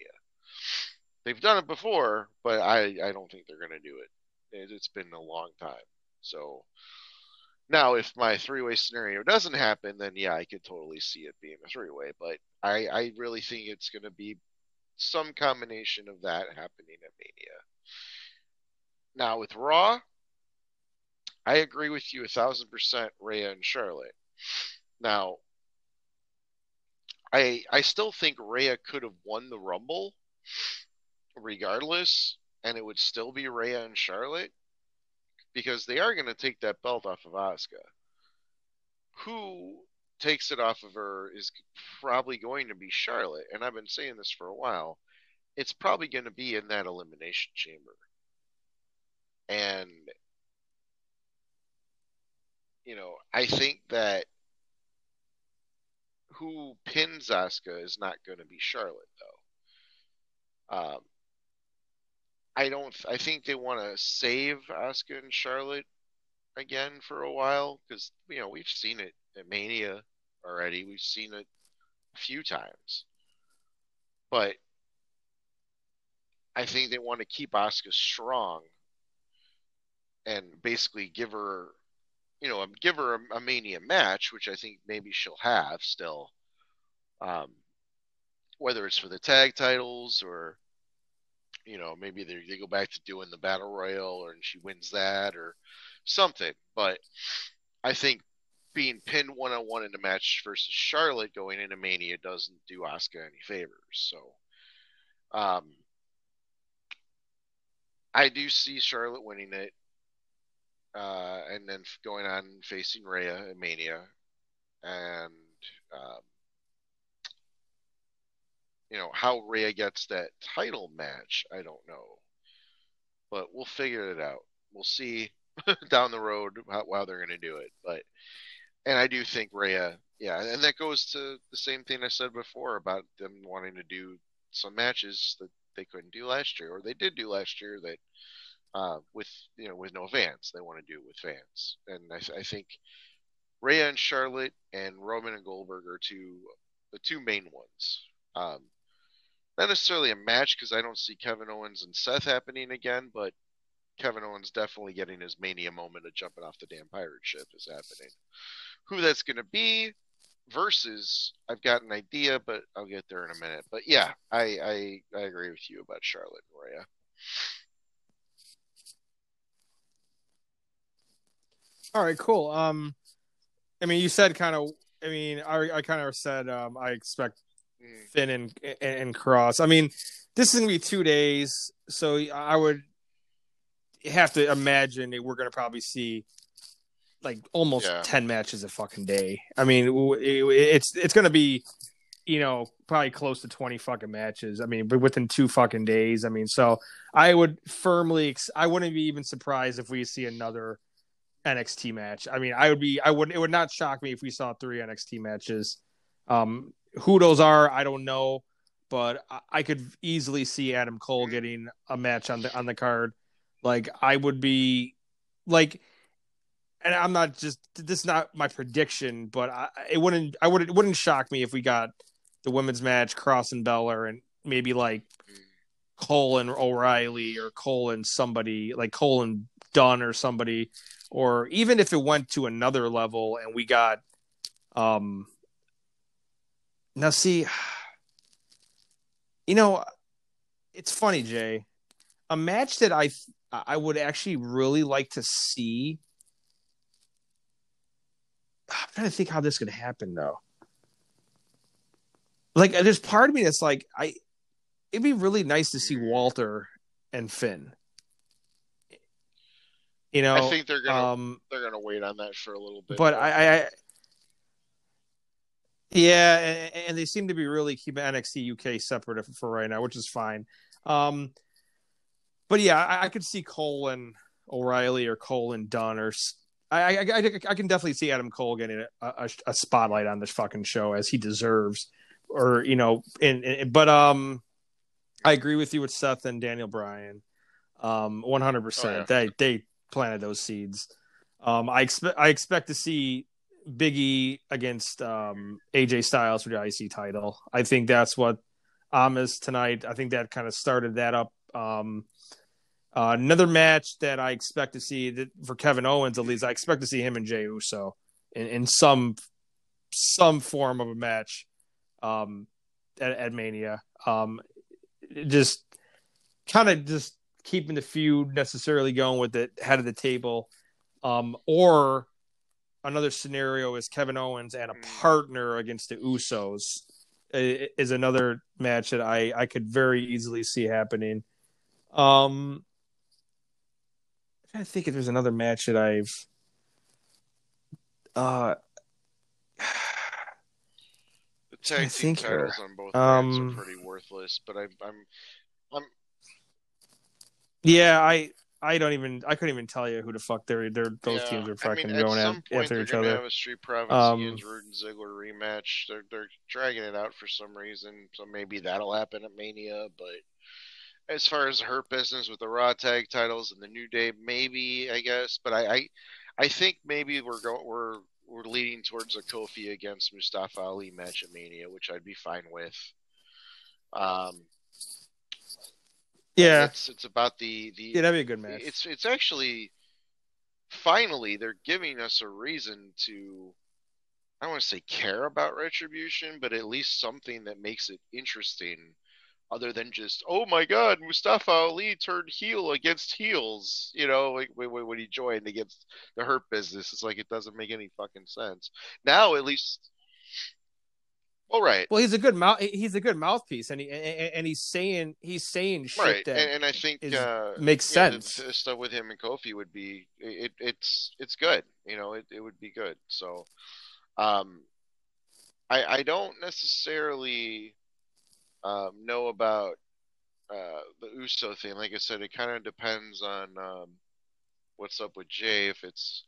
They've done it before, but I, I don't think they're going to do it. it. It's been a long time. So now, if my three way scenario doesn't happen, then yeah, I could totally see it being a three way. But I, I really think it's going to be some combination of that happening at Mania. Now, with Raw, I agree with you a thousand percent, Rhea and Charlotte. Now, I I still think Rhea could have won the Rumble regardless, and it would still be Rhea and Charlotte because they are going to take that belt off of Asuka. Who takes it off of her is probably going to be Charlotte, and I've been saying this for a while. It's probably going to be in that elimination chamber. And you know, I think that who pins Asuka is not going to be Charlotte, though. Um, I don't. I think they want to save Asuka and Charlotte again for a while because you know we've seen it at Mania already. We've seen it a few times, but I think they want to keep Asuka strong and basically give her you know, give her a, a Mania match, which I think maybe she'll have still. Um, whether it's for the tag titles or, you know, maybe they, they go back to doing the battle royal or and she wins that or something. But I think being pinned one on one in a match versus Charlotte going into Mania doesn't do Asuka any favors. So, um, I do see Charlotte winning it uh, and then going on facing Rhea in Mania, and um, you know how Rhea gets that title match. I don't know, but we'll figure it out. We'll see down the road how, how they're going to do it. But and I do think Rhea, yeah, and that goes to the same thing I said before about them wanting to do some matches that they couldn't do last year, or they did do last year that uh, with you know with no fans. They want to do it with fans, and I, I think Rhea and Charlotte and Roman and Goldberg are two the two main ones. Um, not necessarily a match because I don't see Kevin Owens and Seth happening again, but Kevin Owens definitely getting his mania moment of jumping off the damn pirate ship is happening. Who that's going to be versus, I've got an idea, but I'll get there in a minute. But yeah, I I, I agree with you about Charlotte and Rhea. All right, cool. Um, I mean, you said kind of. I mean, I I kind of said um, I expect. Finn and, and and Kross. I mean, this is gonna be two days, so I would have to imagine that we're gonna probably see like almost yeah. ten matches a fucking day. I mean, it, it's it's gonna be you know probably close to 20 fucking matches i mean but within two fucking days i mean so i would firmly i wouldn't be even surprised if we see another NXT match. I mean, I would be, I would, it would not shock me if we saw three NXT matches. Um, who those are, I don't know, but I, I could easily see Adam Cole Mhm. getting a match on the on the card. Like I would be like and I'm not just this is not my prediction, but I, it wouldn't I would it wouldn't shock me if we got the women's match Kross and Balor and maybe like Cole and O'Reilly or Cole and somebody like Cole and Dunn or somebody, or even if it went to another level and we got um now see you know it's funny Jay a match that I I would actually really like to see I'm trying to think how this could happen though like there's part of me that's like I it'd be really nice to see Walter and Finn. You know, I think they're gonna um, they're gonna wait on that for a little bit. but I, I, I yeah, and, and they seem to be really keeping NXT UK separate for right now, which is fine. Um, but yeah, I, I could see Cole and O'Reilly or Cole and Dunn or I, I, I, I can definitely see Adam Cole getting a, a, a spotlight on this fucking show as he deserves, or you know, in, in but um, I agree with you with Seth and Daniel Bryan, um, one hundred Oh, percent. They they planted those seeds. Um, I expect I expect to see Biggie against um AJ Styles for the IC title. I think that's what Amos tonight. I think that kind of started that up. Um, uh, another match that I expect to see that for Kevin Owens at least, I expect to see him and Jey Uso in, in some some form of a match um, at, at Mania. Um, just kind of just keeping the feud necessarily going with the head of the table, um, or another scenario is Kevin Owens and a Mm. partner against the Usos is another match that I I could very easily see happening. Um, I'm trying to think if there's another match that I've uh the tag to team titles on both Um, are pretty worthless. But I'm I'm yeah I I don't even I couldn't even tell you who the fuck they're they're those yeah, teams are I fucking mean, going at, point after they're each other. have a Street Profits Um, Ian's Roode and Ziggler rematch. They're they're dragging it out for some reason, so maybe that'll happen at Mania. But as far as Hurt Business with the Raw tag titles and the New Day, maybe I guess. But I I, I think maybe we're going we're we're leading towards a Kofi against Mustafa Ali match at Mania, which I'd be fine with. Um, Yeah, it's it's about the the yeah, that'd be a good match. it's it's actually finally they're giving us a reason to I don't want to say care about retribution, but at least something that makes it interesting other than just oh my god Mustafa Ali turned heel against heels you know like when, when when he joined against the hurt business. It's like it doesn't make any fucking sense. Now at least all right Well, he's a good mouth. He's a good mouthpiece, and he and, and he's saying he's saying shit right that and, and i think is- uh makes yeah, sense. the stuff with him and kofi would be it, it's it's good you know it, it would be good so um i i don't necessarily um know about uh the uso thing like i said it kind of depends on um what's up with Jey if it's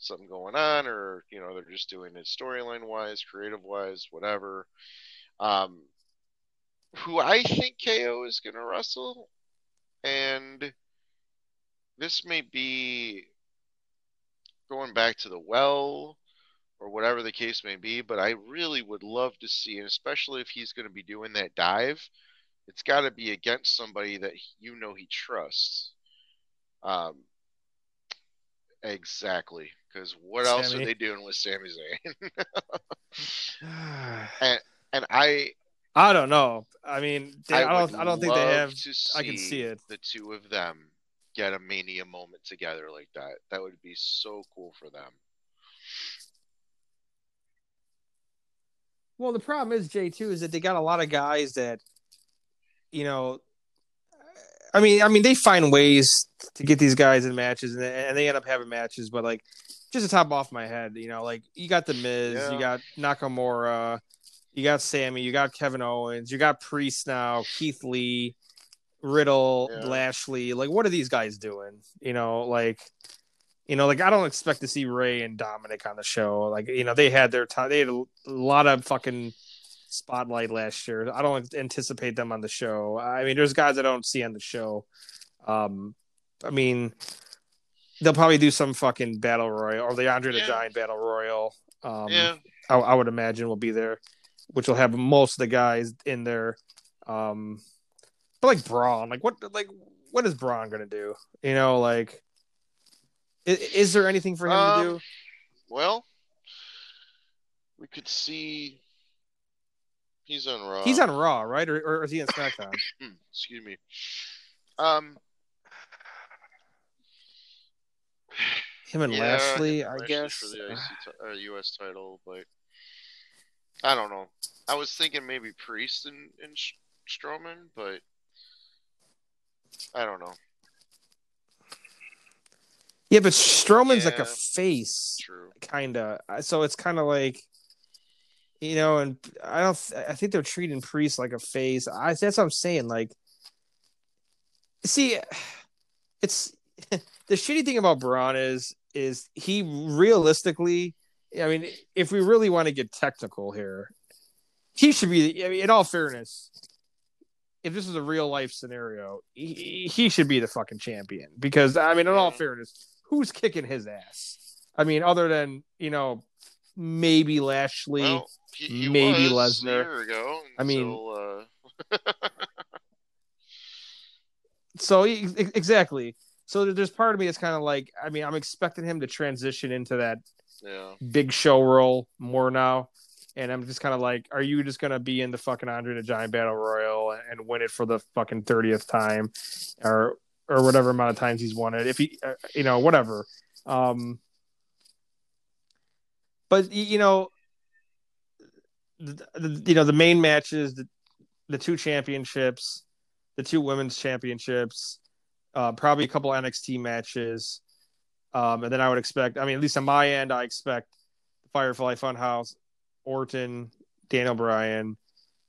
something going on or you know they're just doing it storyline wise creative wise whatever um who i think ko is going to wrestle and this may be going back to the well or whatever the case may be, but I really would love to see, and especially if he's going to be doing that dive, it's got to be against somebody that you know he trusts. Um, exactly, because what else are they doing with Sami Zayn? and I, I don't know. I mean, they, I, would don't. I don't think they have. To I can see it. The two of them get a mania moment together like that. That would be so cool for them. Well, the problem is J two is that they got a lot of guys that, you know, I mean, I mean, they find ways to get these guys in matches, and they, and they end up having matches. But like, just to top off my head, you know, like you got the Miz, Yeah. you got Nakamura, you got Sami, you got Kevin Owens, you got Priest now, Keith Lee, Riddle, Yeah. Lashley. Like, what are these guys doing? You know, like. You know, like I don't expect to see Rey and Dominic on the show. Like, you know, they had their time. They had a lot of fucking spotlight last year. I don't anticipate them on the show. I mean, there's guys I don't see on the show. Um, I mean, they'll probably do some fucking battle royal or the Andre the Yeah. Giant battle royal. Um, yeah, I, I would imagine will be there, which will have most of the guys in there. Um, but like Braun, like what, like what is Braun gonna do? You know, like is, is there anything for him Um, to do? well, we could see. He's on Raw. He's on Raw, right, or, or is he on SmackDown? Excuse me. Um, Him and yeah, Lashley, him I guess. for the IC ti- uh, U.S. title, but I don't know. I was thinking maybe Priest and, and Strowman, but I don't know. Yeah, but Strowman's like a face, kind of. So it's kind of like, you know, and I don't. I think they're treating Priest like a face. I that's what I'm saying. Like, see, it's the shitty thing about Braun is is he realistically. I mean, if we really want to get technical here, he should be. I mean, in all fairness, if this is a real life scenario, he, he should be the fucking champion. Because I mean, in all fairness, who's kicking his ass? I mean, other than you know, maybe Lashley. Well, he, he maybe Lesnar. ago. I mean- uh, so exactly. So there's part of me that's kind of like, I mean, I'm expecting him to transition into that yeah, big show role more now. And I'm just kind of like, are you just gonna be in the fucking Andre the Giant Battle Royal and, win it for the fucking thirtieth time, or or whatever amount of times he's won it? If he, uh, you know, whatever. Um, but you know, the, the, you know the main matches, the, the two championships, the two women's championships, uh, probably a couple NXT matches, um, and then I would expect. I mean, at least on my end, I expect Firefly Funhouse, Orton, Daniel Bryan,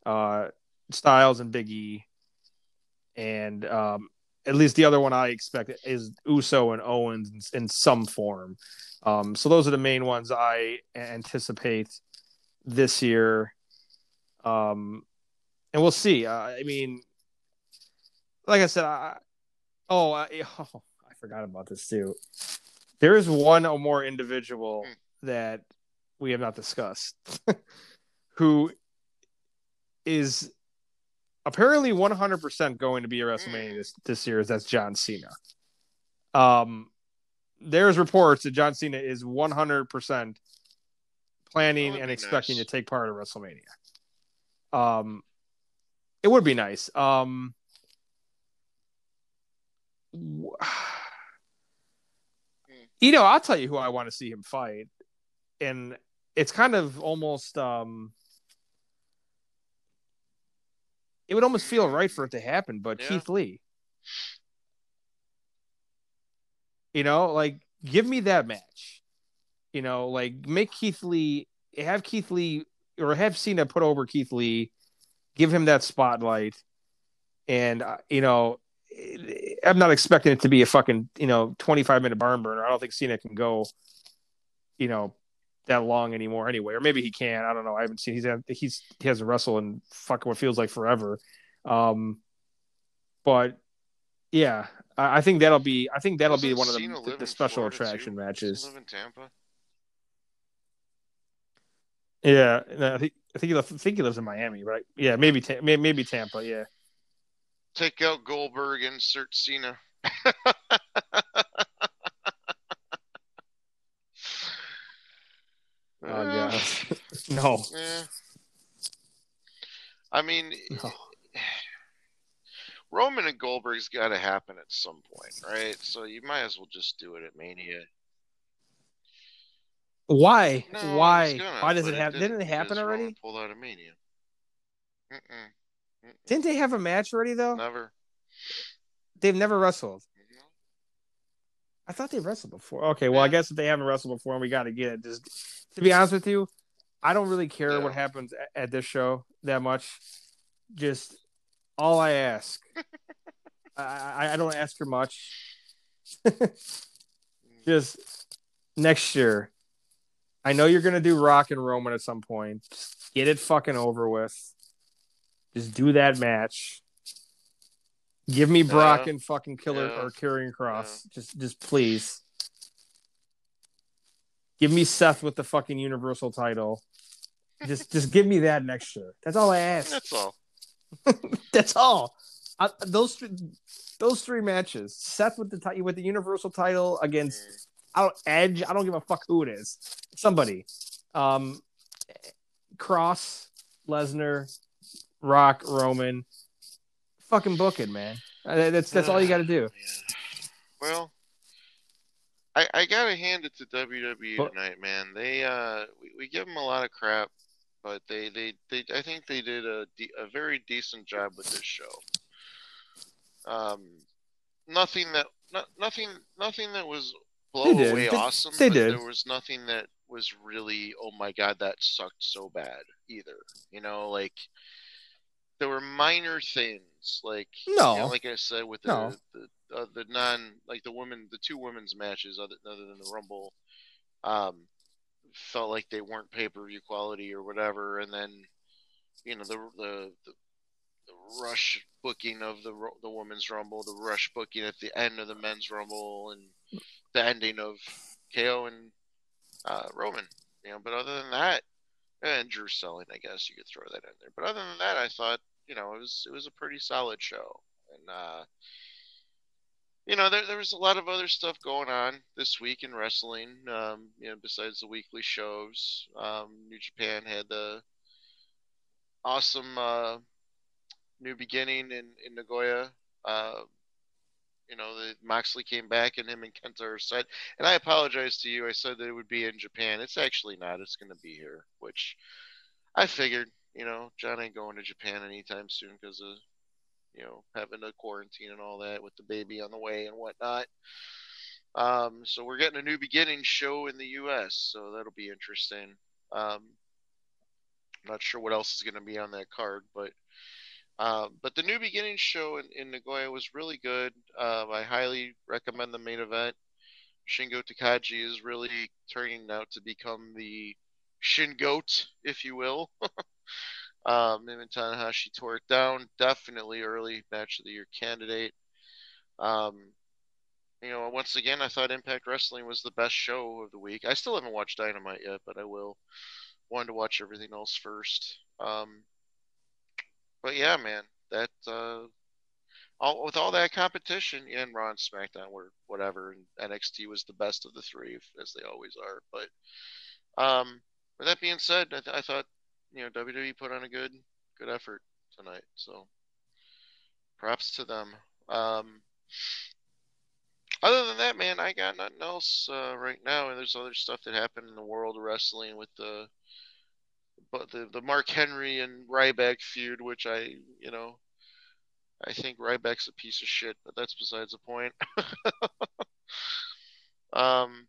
uh, Styles, and Big E, and um, at least the other one I expect is Uso and Owens in, in some form. Um, so those are the main ones I anticipate this year. Um, and we'll see. Uh, I mean, like I said, I, oh, I, oh, I forgot about this too. There is one or more individual that we have not discussed who is apparently 100% going to be at WrestleMania this, this year. That's John Cena. Um, there's reports that John Cena is 100% planning and expecting nice. to take part in WrestleMania. Um, it would be nice. Um, you know, I'll tell you who I want to see him fight, and it's kind of almost um, it would almost feel right for it to happen, but Yeah. Keith Lee. You know, like give me that match. You know, like make Keith Lee have Keith Lee or have Cena put over Keith Lee, give him that spotlight, and uh, you know, I'm not expecting it to be a fucking you know 25 minute barn burner. I don't think Cena can go, you know, that long anymore anyway, or maybe he can. I don't know. I haven't seen he's had, he's he hasn't wrestled in fucking what feels like forever. Um, but yeah, I, I think that'll be I think that'll be Doesn't one of Cena the, the special Florida, attraction too? matches. Live in Tampa. Yeah, I think I think he, lives, I think he lives in Miami, right? Yeah, maybe maybe Tampa. Yeah. Take out Goldberg, and insert Cena. Oh Uh, god. no. Yeah. I mean, No. Roman and Goldberg's got to happen at some point, right? So you might as well just do it at Mania. Why? No, Why? gonna, Why does it happen? Didn't it happen already? Pulled out of Mania. Mm-mm. Didn't they have a match already though? Never. They've never wrestled. Mm-hmm. I thought they wrestled before. Okay, well, I guess if they haven't wrestled before, we got to get it. Just to be honest with you, I don't really care Yeah. what happens at, at this show that much. Just all I ask, I, I, I don't ask for much. Mm. Just next year, I know you're gonna do Rock and Roman at some point. Just Get it fucking over with. Just do that match. Give me Brock and fucking Killer or Karrion Kross. Just just please. Give me Seth with the fucking Universal title. Just just give me that next year. That's all I ask. That's all. That's all. I, those th- those three matches. Seth with the ti- with the Universal title against I don't Edge. I don't give a fuck who it is. Somebody. Um, Kross, Lesnar, Rock, Roman. Fucking book it, man. Uh, That's that's all you got to do. Yeah. Well, I I gotta hand it to WWE But- tonight, man. They uh we, we give them a lot of crap, but they they, they I think they did a de- a very decent job with this show. Um, nothing that not, nothing nothing that was blow did. away They- awesome. they but did. There was nothing that was really oh my god that sucked so bad either. You know, like there were minor things like you know, like I said with the No. the, uh, the non like the women the two women's matches other, other than the Rumble um felt like they weren't pay per view quality or whatever, and then you know the the the, the rush booking of the the women's Rumble, the rush booking at the end of the men's Rumble, and the ending of KO and uh, Roman. You know, but other than that, and Drew selling, I guess you could throw that in there. But other than that, I thought you know it was it was a pretty solid show, and uh, you know there there was a lot of other stuff going on this week in wrestling. Um, you know, besides the weekly shows, um, New Japan had the awesome uh, new beginning in in Nagoya. Uh, you know, the Moxley came back and him and Kenta are set. And I apologize to you. I said that it would be in Japan. It's actually not. It's going to be here, which I figured. You know, Jon ain't going to Japan anytime soon because of you know having a quarantine and all that with the baby on the way and whatnot. Um, so we're getting a new beginning show in the U.S. So that'll be interesting. Um, I'm not sure what else is going to be on that card, but uh, but the new beginning show in, in Nagoya was really good. Uh, I highly recommend the main event. Shingo Takagi is really turning out to become the Shin Goat, if you will. um, Tanahashi tore it down. Definitely early match of the year candidate. Um, you know, once again, I thought Impact Wrestling was the best show of the week. I still haven't watched Dynamite yet, but I will. Wanted to watch everything else first. Um, but yeah, man, that uh, all with all that competition, in Raw and SmackDown were whatever, and NXT was the best of the three, as they always are. But um, with that being said, I, th- I thought you know WWE put on a good good effort tonight, so props to them. Um, other than that, man, I got nothing else uh, right now, and there's other stuff that happened in the world of wrestling with the but the the Mark Henry and Ryback feud, which I you know I think Ryback's a piece of shit, but that's besides the point. um,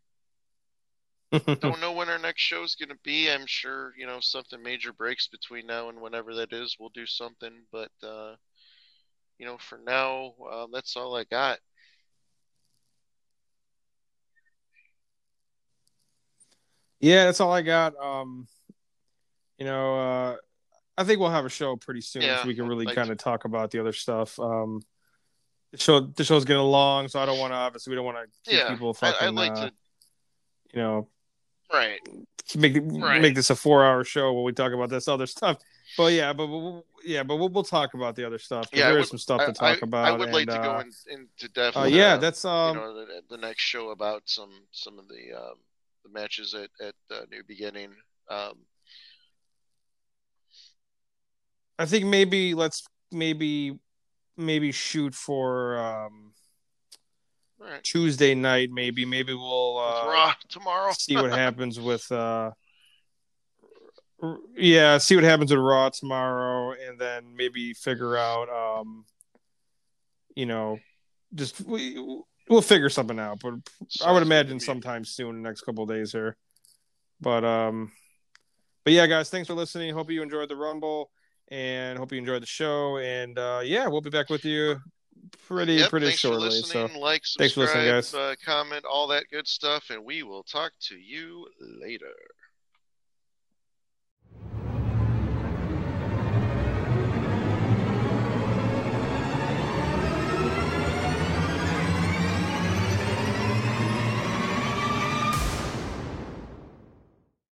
don't know when our next show is gonna be. I'm sure you know something major breaks between now and whenever that is. We'll do something, but uh, you know for now uh, that's all I got. yeah, that's all I got. Um, you know, uh, I think we'll have a show pretty soon, Yeah, so we can really like- kind of talk about the other stuff. Um, the show, the show's getting long, so I don't want to. Obviously, we don't want to keep Yeah, people fucking. I'd like uh, to. You know, Right. make Right. make this a four hour show when we talk about this other stuff. But yeah, but we'll, yeah, but we'll, we'll talk about the other stuff Yeah, there would- is some stuff I, to talk I- about. I would like and, to go uh, in, into depth. uh, yeah, uh, that's you um, know the, the next show about some some of the um, the matches at at uh, New Beginning. Um, I think maybe let's maybe maybe shoot for um right, Tuesday night. Maybe. Maybe we'll uh, Raw tomorrow. see what happens with uh yeah see what happens with raw tomorrow and then maybe figure out um you know just we we'll figure something out but i would imagine sometime soon next couple of days here. But um but yeah guys thanks for listening. Hope you enjoyed the rumble and hope you enjoyed the show. And uh yeah we'll be back with you pretty Yep, pretty shortly so. Like, thanks for listening, guys. Uh, comment, all that good stuff, and we will talk to you later.